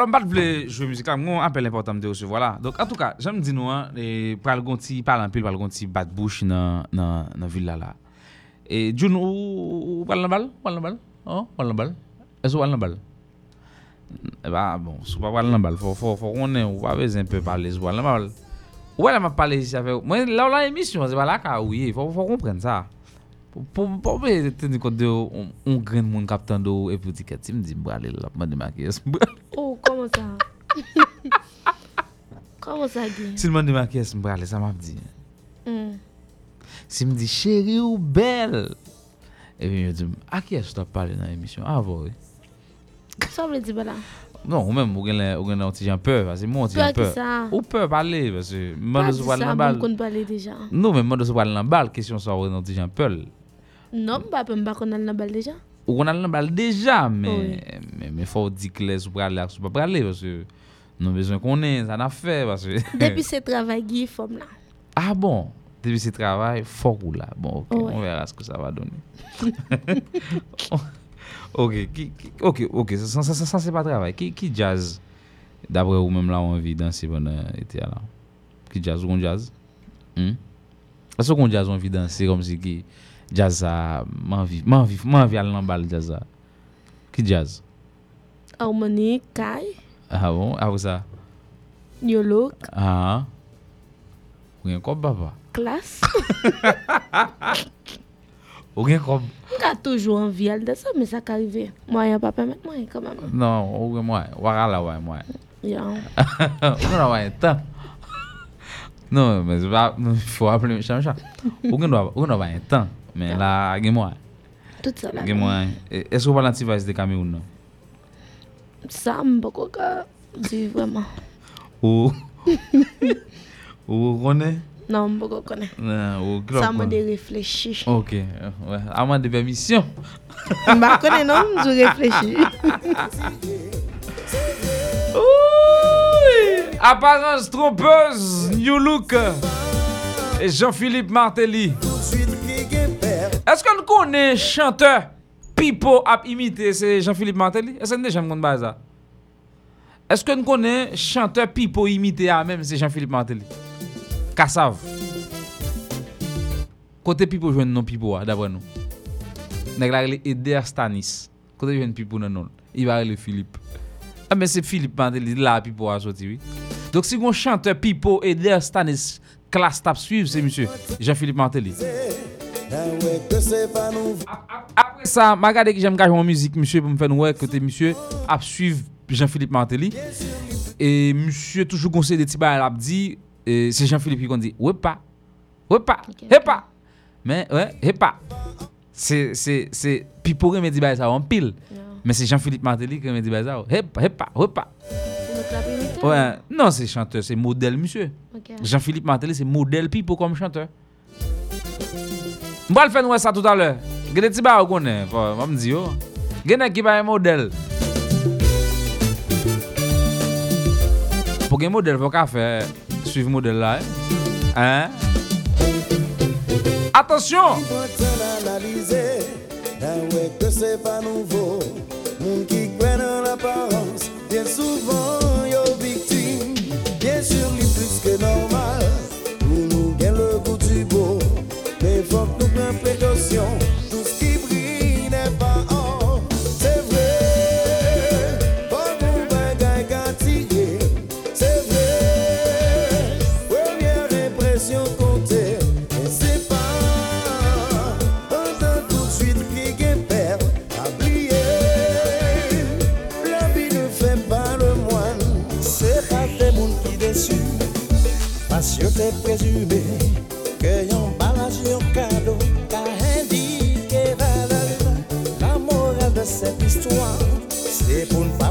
Speaker 1: Alors, je vais jouer musique, on appelle important de recevoir là. Donc, en tout cas, j'aime dire nous, hein, parle un peu, bouche dans dans ville là. Et ou ou parle la parle la parle la. Est-ce que parle la? Eh ben, bon, si pas parler la faut qu'on ait, on va besoin un peu parler, parle la. Ouais, là m'a parlé ici avec moi là la c'est pas là oui, faut comprendre ça. Pour pour pour tenir compte de capitaine d'eau et il me me aller là, me.
Speaker 13: Oh, comment ça? comment ça, Guy?
Speaker 1: Si le monde démarquer, me aller, ça m'a dit.
Speaker 13: Hmm.
Speaker 1: Si me dit chérie ou belle. Et puis me dit à qui est-ce que tu as parlé dans l'émission? Ah oui.
Speaker 13: Ça veut dire là.
Speaker 1: Non, ou même, ou gen ou gen un petit gens peur, parce que moi,
Speaker 13: qui
Speaker 1: peur.
Speaker 13: ça?
Speaker 1: Ou peur parler, parce que moi,
Speaker 13: Pas
Speaker 1: je
Speaker 13: dit
Speaker 1: suis pas
Speaker 13: ça,
Speaker 1: dans
Speaker 13: bon,
Speaker 1: balle.
Speaker 13: qu'on parler déjà.
Speaker 1: Non, mais moi, je suis pas dans balle, question ça, ou un petit gens peur.
Speaker 13: Non, bah, peut pas qu'on a la balle déjà.
Speaker 1: Ou kon al nan bal deja, men fò ou di kles ou prale ak sou pa prale, nou bezwen konen, sa nan fe.
Speaker 13: Depi se travay gi fòm la.
Speaker 1: Ah bon, depi se travay fòk ou la. Bon, ok, on verra skou sa va doni. Ok, ok, sa se pa travay. Ki jazz, dabre ou menm la ou anvi dansi bonan ete ala? Ki jazz, ou kon jazz? Hmm? Aso kon jazz ou anvi dansi kom si ki... qui jazz ça, m'envie, m'envie, m'envie aller dans balle jazz? Ça? Qui jazz?
Speaker 13: Harmonie, Kai,
Speaker 1: Ah bon? Ah, ça?
Speaker 13: Yolo,
Speaker 1: Ah? Ou bien quoi, papa?
Speaker 13: classe.
Speaker 1: Ou bien quoi?
Speaker 13: On a toujours envie de ça, mais ça qu'arrive. Moi, il a pas permettre moi quand même.
Speaker 1: Non, ou bien moi, wara la ouais, moi.
Speaker 13: Yeah.
Speaker 1: On a ouais, temps. Non, mais c'est pas, il faut appeler le chat chat. Ou bien doit, ou Mais là, il moi.
Speaker 13: Tout ça là.
Speaker 1: Il moi. Est-ce que vous parlez de non?
Speaker 13: Ça, je beaucoup que dire vraiment.
Speaker 1: Ou ou
Speaker 13: beaucoup connais.
Speaker 1: Non, ou
Speaker 13: Ça m'a de réfléchir.
Speaker 1: OK, moi de permission.
Speaker 13: Je ne connais non, je réfléchis.
Speaker 1: Oui! Apparence trompeuse, New Look et Jean-Philippe Martelly. Est-ce nous connaissons chanteur Pipo a imité c'est Jean-Philippe Martelly? Est-ce nous déjà connaissons ça? Est-ce chanteur Pipo imité à même c'est Jean-Philippe Martelly? Kassav. Côté Pipo joue non Pipo ah, d'après nous. Nèg la Eder Stanis. Côté joue Pipo non non. Il va Philippe. Ah mais c'est Philippe Martelly là Pipo a sorti oui. Donc si un chanteur Pipo Eder Stanis classe tap suivre c'est monsieur Jean-Philippe Martelly. Après ça, m'a regardé que j'aime gagner en musique, monsieur, pour me faire ouais, côté monsieur, a suivre Jean-Philippe Martelly. Et monsieur, toujours conseillé des petits bails, a dit, c'est Jean-Philippe qui dit, ouais pas, ouais pas, ouais pas. Mais, ouais, ouais pas. C'est, c'est, c'est, puis pour me dire ça en pile. Mais c'est Jean-Philippe Martelly qui me dit ça, ouais pas, ouais pas, ouais pas. Ouais, non, c'est chanteur, c'est modèle, monsieur. Jean-Philippe Martelly, c'est modèle pipo comme chanteur. Je vais le faire nous ça tout à l'heure. Il y a des petits barres qu'on est, faut me dire. oh. Il y en a qui va un modèle. Pour un modèle, il faut qu'à faire suivre le modèle là. Hein?
Speaker 9: Nouveau. Moun dans l'apparence, bien yo victime. Bien sûr, li plus que normal. Présumé Que yon balance yon cadeau Car indiqué valeur La morale de cette histoire. C'est pour ne pas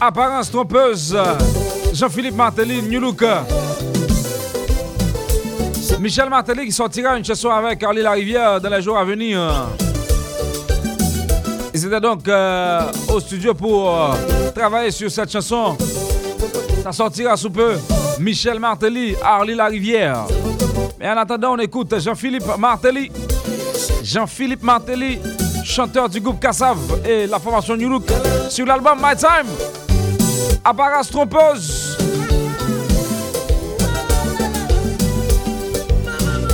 Speaker 1: Apparence trompeuse. Jean-Philippe Martelly, New Look. Michel Martelly qui sortira une chanson avec Carly Larivière dans les jours à venir. Ils étaient donc euh, au studio pour euh, travailler sur cette chanson. Ça sortira sous peu. Michel Martelly, Harley Larivière. Mais en attendant, on écoute Jean-Philippe Martelly. Jean-Philippe Martelly, chanteur du groupe Kassav et la formation New Look sur l'album My Time. Apparence trompeuse.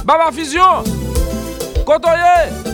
Speaker 1: Baba Fusion. Cotoyer.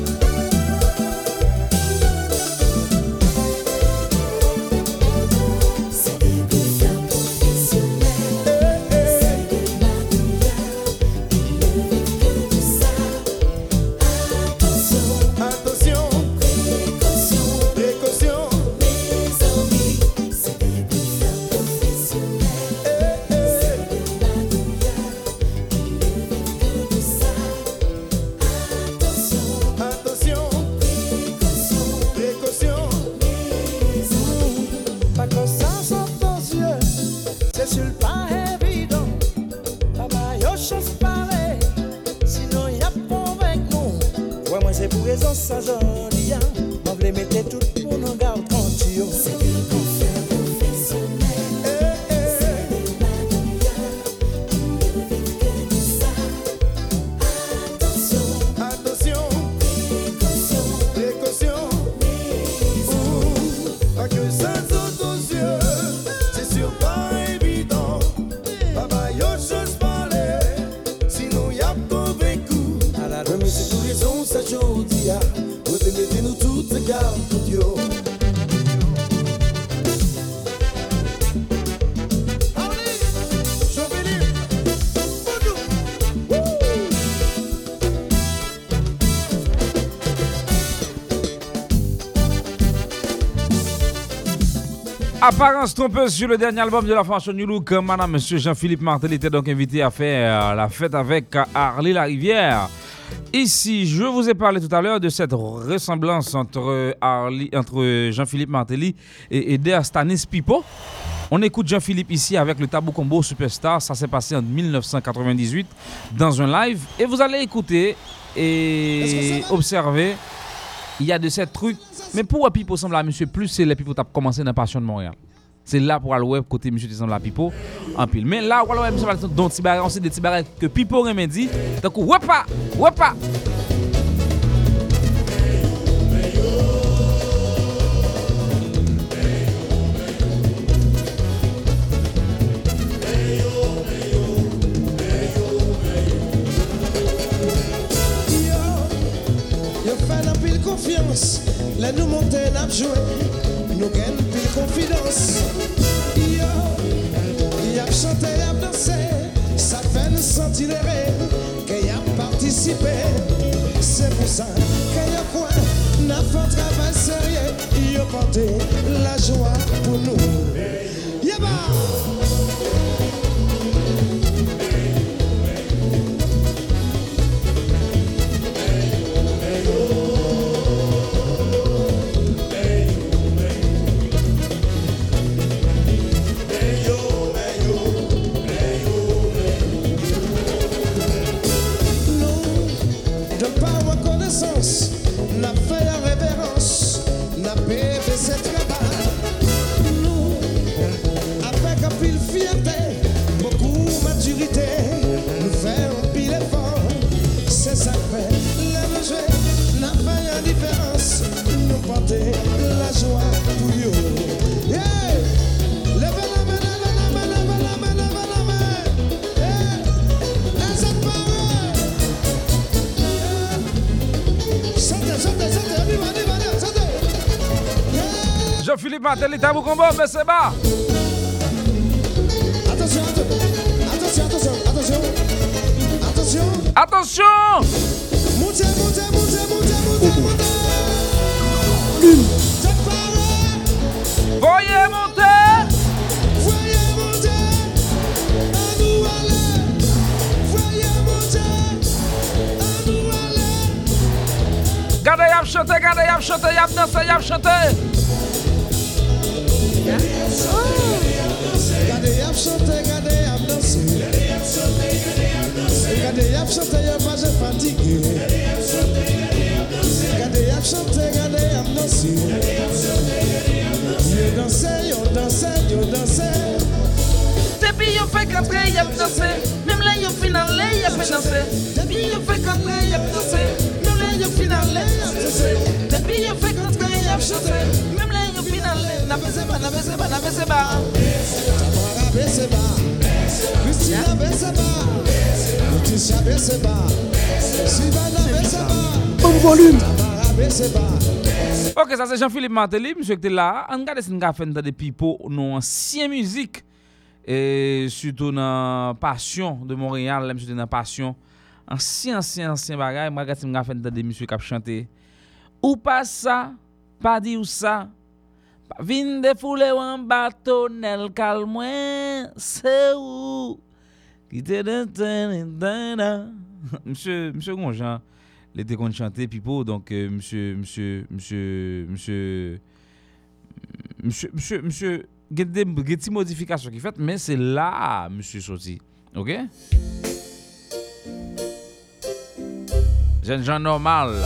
Speaker 1: Apparence trompeuse sur le dernier album de la formation New Look. Madame, monsieur Jean-Philippe Martel était donc invité à faire la fête avec Harley Larivière. Ici, je vous ai parlé tout à l'heure de cette ressemblance entre, Harley- entre Jean-Philippe Martelly et Eder Stanis Pipo. On écoute Jean-Philippe ici avec le Tabou Combo Superstar. Ça s'est passé en 1998 dans un live. Et vous allez écouter et observer. Il y a de ces trucs. Mais pourquoi Pipo semble à monsieur plus, c'est les Pipo qui commencé dans Passion de Montréal. C'est là pour aller web côté monsieur qui semble à Pipo en pile. Mais là, voilà, monsieur dont Tibaret, on sait des Tibaret que Pipo remédie. Donc, wepa, wepa.
Speaker 6: Konfians Le nou monte nap jwe Nou gen pil konfidans Yo Yap chante, yap danse Sa fè nou senti lere Ke yap partisipe Se pou sa ke yo kwen Nan fè travay serye Yo porte la joie pou nou Yaba
Speaker 1: Jean-Philippe Martel, Tabou Combo, mais c'est bas.
Speaker 6: Attention, attention, attention, attention, attention.
Speaker 1: Attention
Speaker 6: Montez, montez, montez, montez, montez, montez. Cette parole,
Speaker 1: Voyez monter
Speaker 6: voyez monter. À nous aller. Voyez monter. À nous aller.
Speaker 1: Gardez, y'a chanté, gardez, y'a chanté, y'a dansé, y'a chanté.
Speaker 6: Gardez, y'a y'a pas j'ai fatigué. Gardez, y'a chanté, gardez, y'a yo dansé, yo dansé.
Speaker 1: Depuis yo fait qu'après y'a dansé, même là yo finalé y'a fait danser. Depuis yo fait qu'après y'a dansé, même là yo finalé y'a dansé. Depuis yo fait qu'après y'a chanté, même là yo finalé. N'a baissé pas, n'a baissé pas, n'a baissé pas.
Speaker 6: Tamara Beseba. Christina Beseba.
Speaker 3: Bon volume.
Speaker 1: Ok, ça c'est Jean-Philippe Martelly, monsieur qui était là. On regarde si on a fait des pipo, nos anciennes musique. Et surtout dans Passion de Montréal, monsieur était dans Passion. Ancien, ancien, ancien bagay. Moi, regarde si on a fait des monsieur qui a chanté. Ou pas ça, pas dit ou ça. Vin défouler ou en bateau, nel calmoin, c'est où? Monsieur, monsieur Gonjan, il était qu'on pipo, donc euh, monsieur, monsieur, monsieur, monsieur, monsieur, monsieur, monsieur, il y a des petites modifications qui fait, mais c'est là, monsieur sorti. Ok? Jeune gens normal.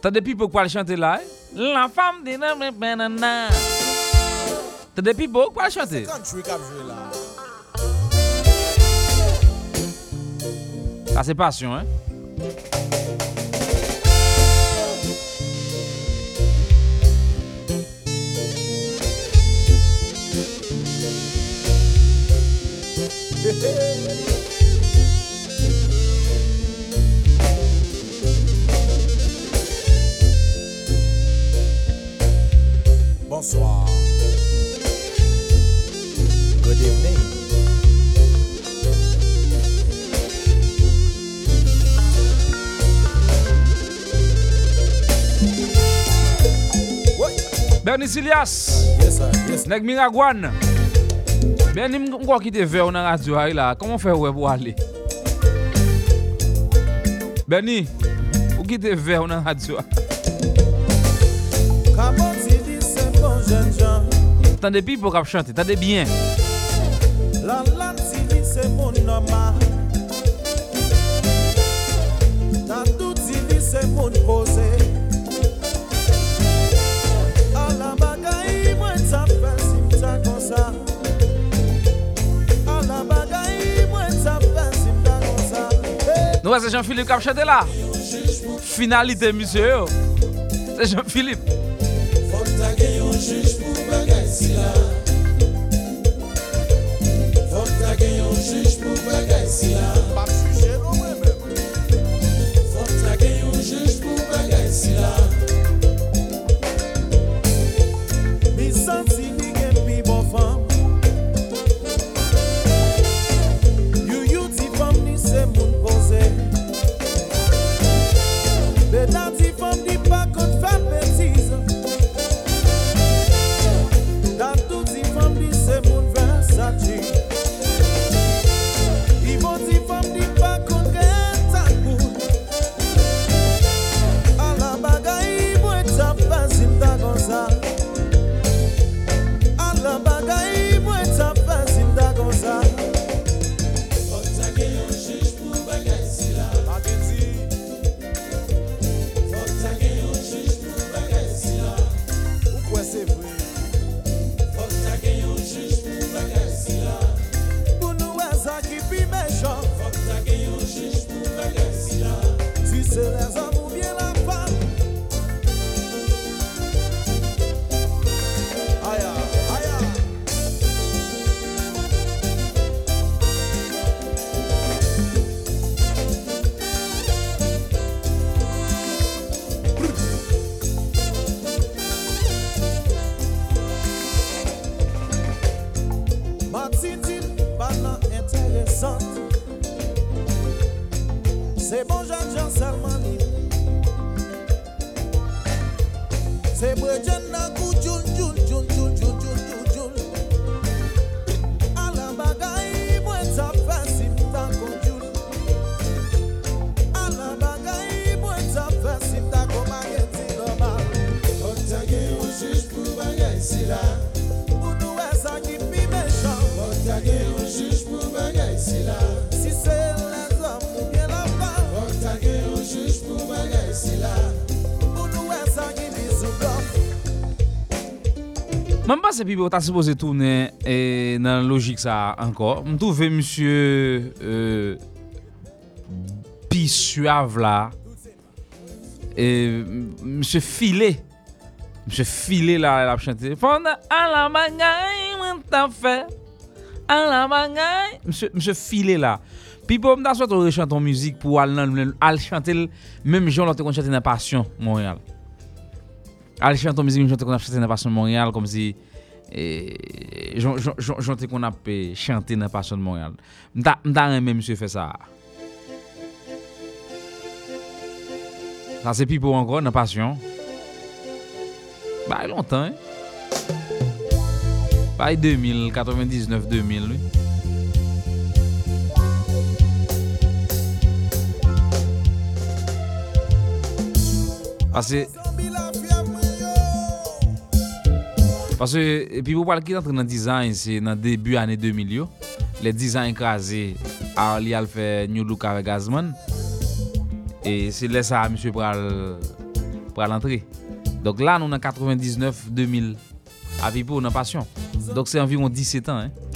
Speaker 1: T'as des quoi le chanter là? eh? La femme de la banana. T'as des quoi le chanter?
Speaker 14: Là.
Speaker 1: Ça c'est passion, hein?
Speaker 14: Bonsoir. Good evening.
Speaker 1: Bernie Silias
Speaker 14: yes, yes.
Speaker 1: Neg Miragwan. Bernie mkwa kite ve ou nan radyo a ila? Koman fe wè e pou ale? Bernie Ou kite ve
Speaker 14: ou nan radyo a? Bon
Speaker 1: tande pi pou kap chante Tande bien.
Speaker 14: La la ti li se moun nama Hey.
Speaker 1: Nous c'est Jean-Philippe qui a chanté là. Finalité monsieur. yo. C'est Jean-Philippe.
Speaker 14: Faut ta gen yon juge pour
Speaker 6: se
Speaker 1: pi bo ta suppose tourner e nan logik sa ankor. M touve msye euh, pi suav la. E msye file. Msye file la la chante. Fon a la bagay mwen ta fe. A la bagay. Msye file la. Pi pou m ta swat ou ton müzik pou al nan al chante l. Mem jan lote kon chante nan pasyon Montreal. Al chante chanton mizik mwen chante kon ap chate nan pasyon Montreal kom si E, jante kon ap e, chante nan pasyon de Montreal. Mta, mta reme msye fè sa. Sa se pipo ankon nan pasyon. Ba e lontan. Ba e 2000, 99, 2000 lui. Sa se... Pase, epi pou pal ki rentre nan dizayn, se nan debu ane 2000 yo, le dizayn kaze, a li al fe New Look ave Gazman, e se lè sa msye pral, pral antre. Dok la nou nan 99-2000, api pou nan pasyon. Dok se anviron 17 an,
Speaker 6: eh.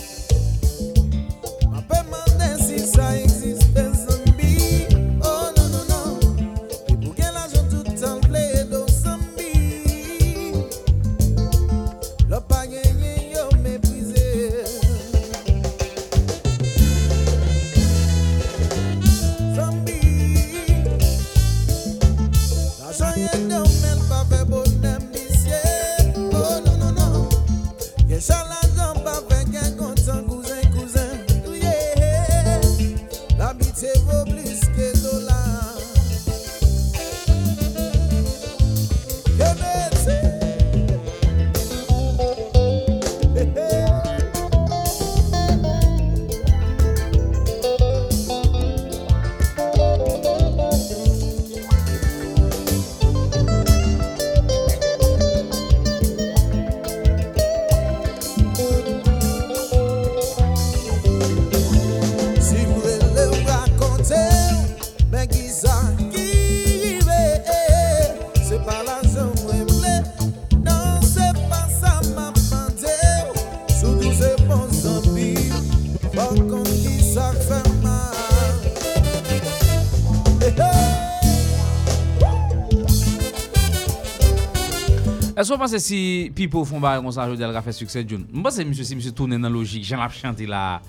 Speaker 6: so panse si
Speaker 1: pipo fon ba yon sa jodi al ka fe sukses joun? Mpase msye si msye tourne nan logik, jan ap chante la.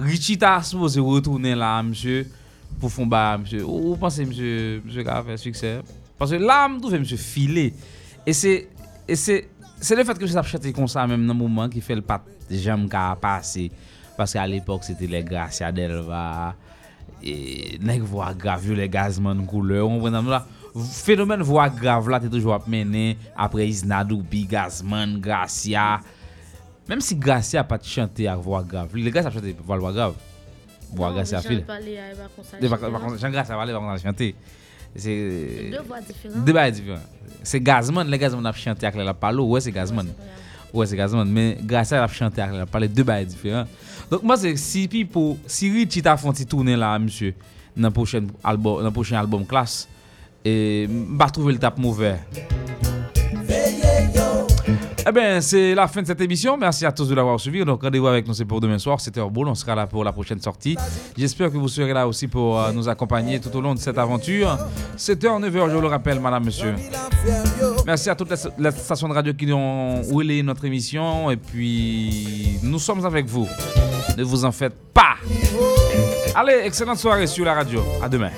Speaker 1: Richita suppose retourne la msye pou fon ba msye. Ou panse msye, msye ka fe sukses? Pase la mtou fe msye file. E se, e se, se le fet ke msye ap chante kon sa menm nan mouman ki fe l pat jam ka pase. Pase al epok se te le Gracia Delva, e nek vwa gravyo le gazman koule, ou mwen nan mla. Phénomène voix grave là, t'es toujours ap mené après Isnadoubi, Gazman, Gracia. Même si Gracia pas chanter avec voix grave, les gars ça chanter voix voix grave. Voix Gracia contre, Jean Gracia va aller va. C'est
Speaker 13: Deux voix différentes.
Speaker 1: deux bails différents. C'est Gazman, les Gazman a chanté avec la palo, ouais c'est Gazman. Ouais c'est Gazman, mais Gracia a chanté avec la palo, deux bails différents. Donc moi c'est si Pipo, si Richie t'a fait tourner là monsieur dans prochain album dans prochain album classe et m'a trouvé le tape mauvais. Eh bien, c'est la fin de cette émission. Merci à tous de l'avoir suivi. Donc, rendez-vous avec nous, c'est pour demain soir, 7h boule. On sera là pour la prochaine sortie. J'espère que vous serez là aussi pour euh, nous accompagner tout au long de cette aventure. 7h, 9h, je le rappelle, madame, monsieur. Merci à toutes les, stations de radio qui ont relayé notre émission. Et puis, nous sommes avec vous. Ne vous en faites pas. Allez, excellente soirée sur la radio. À demain.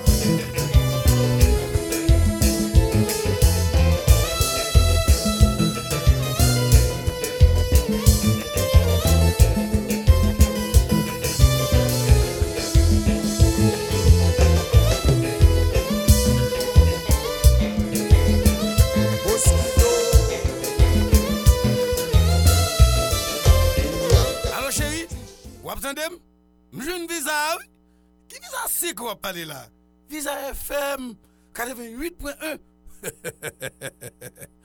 Speaker 3: Mjwen visa oui? Ki visa se kwa pale la? Visa FM 88.1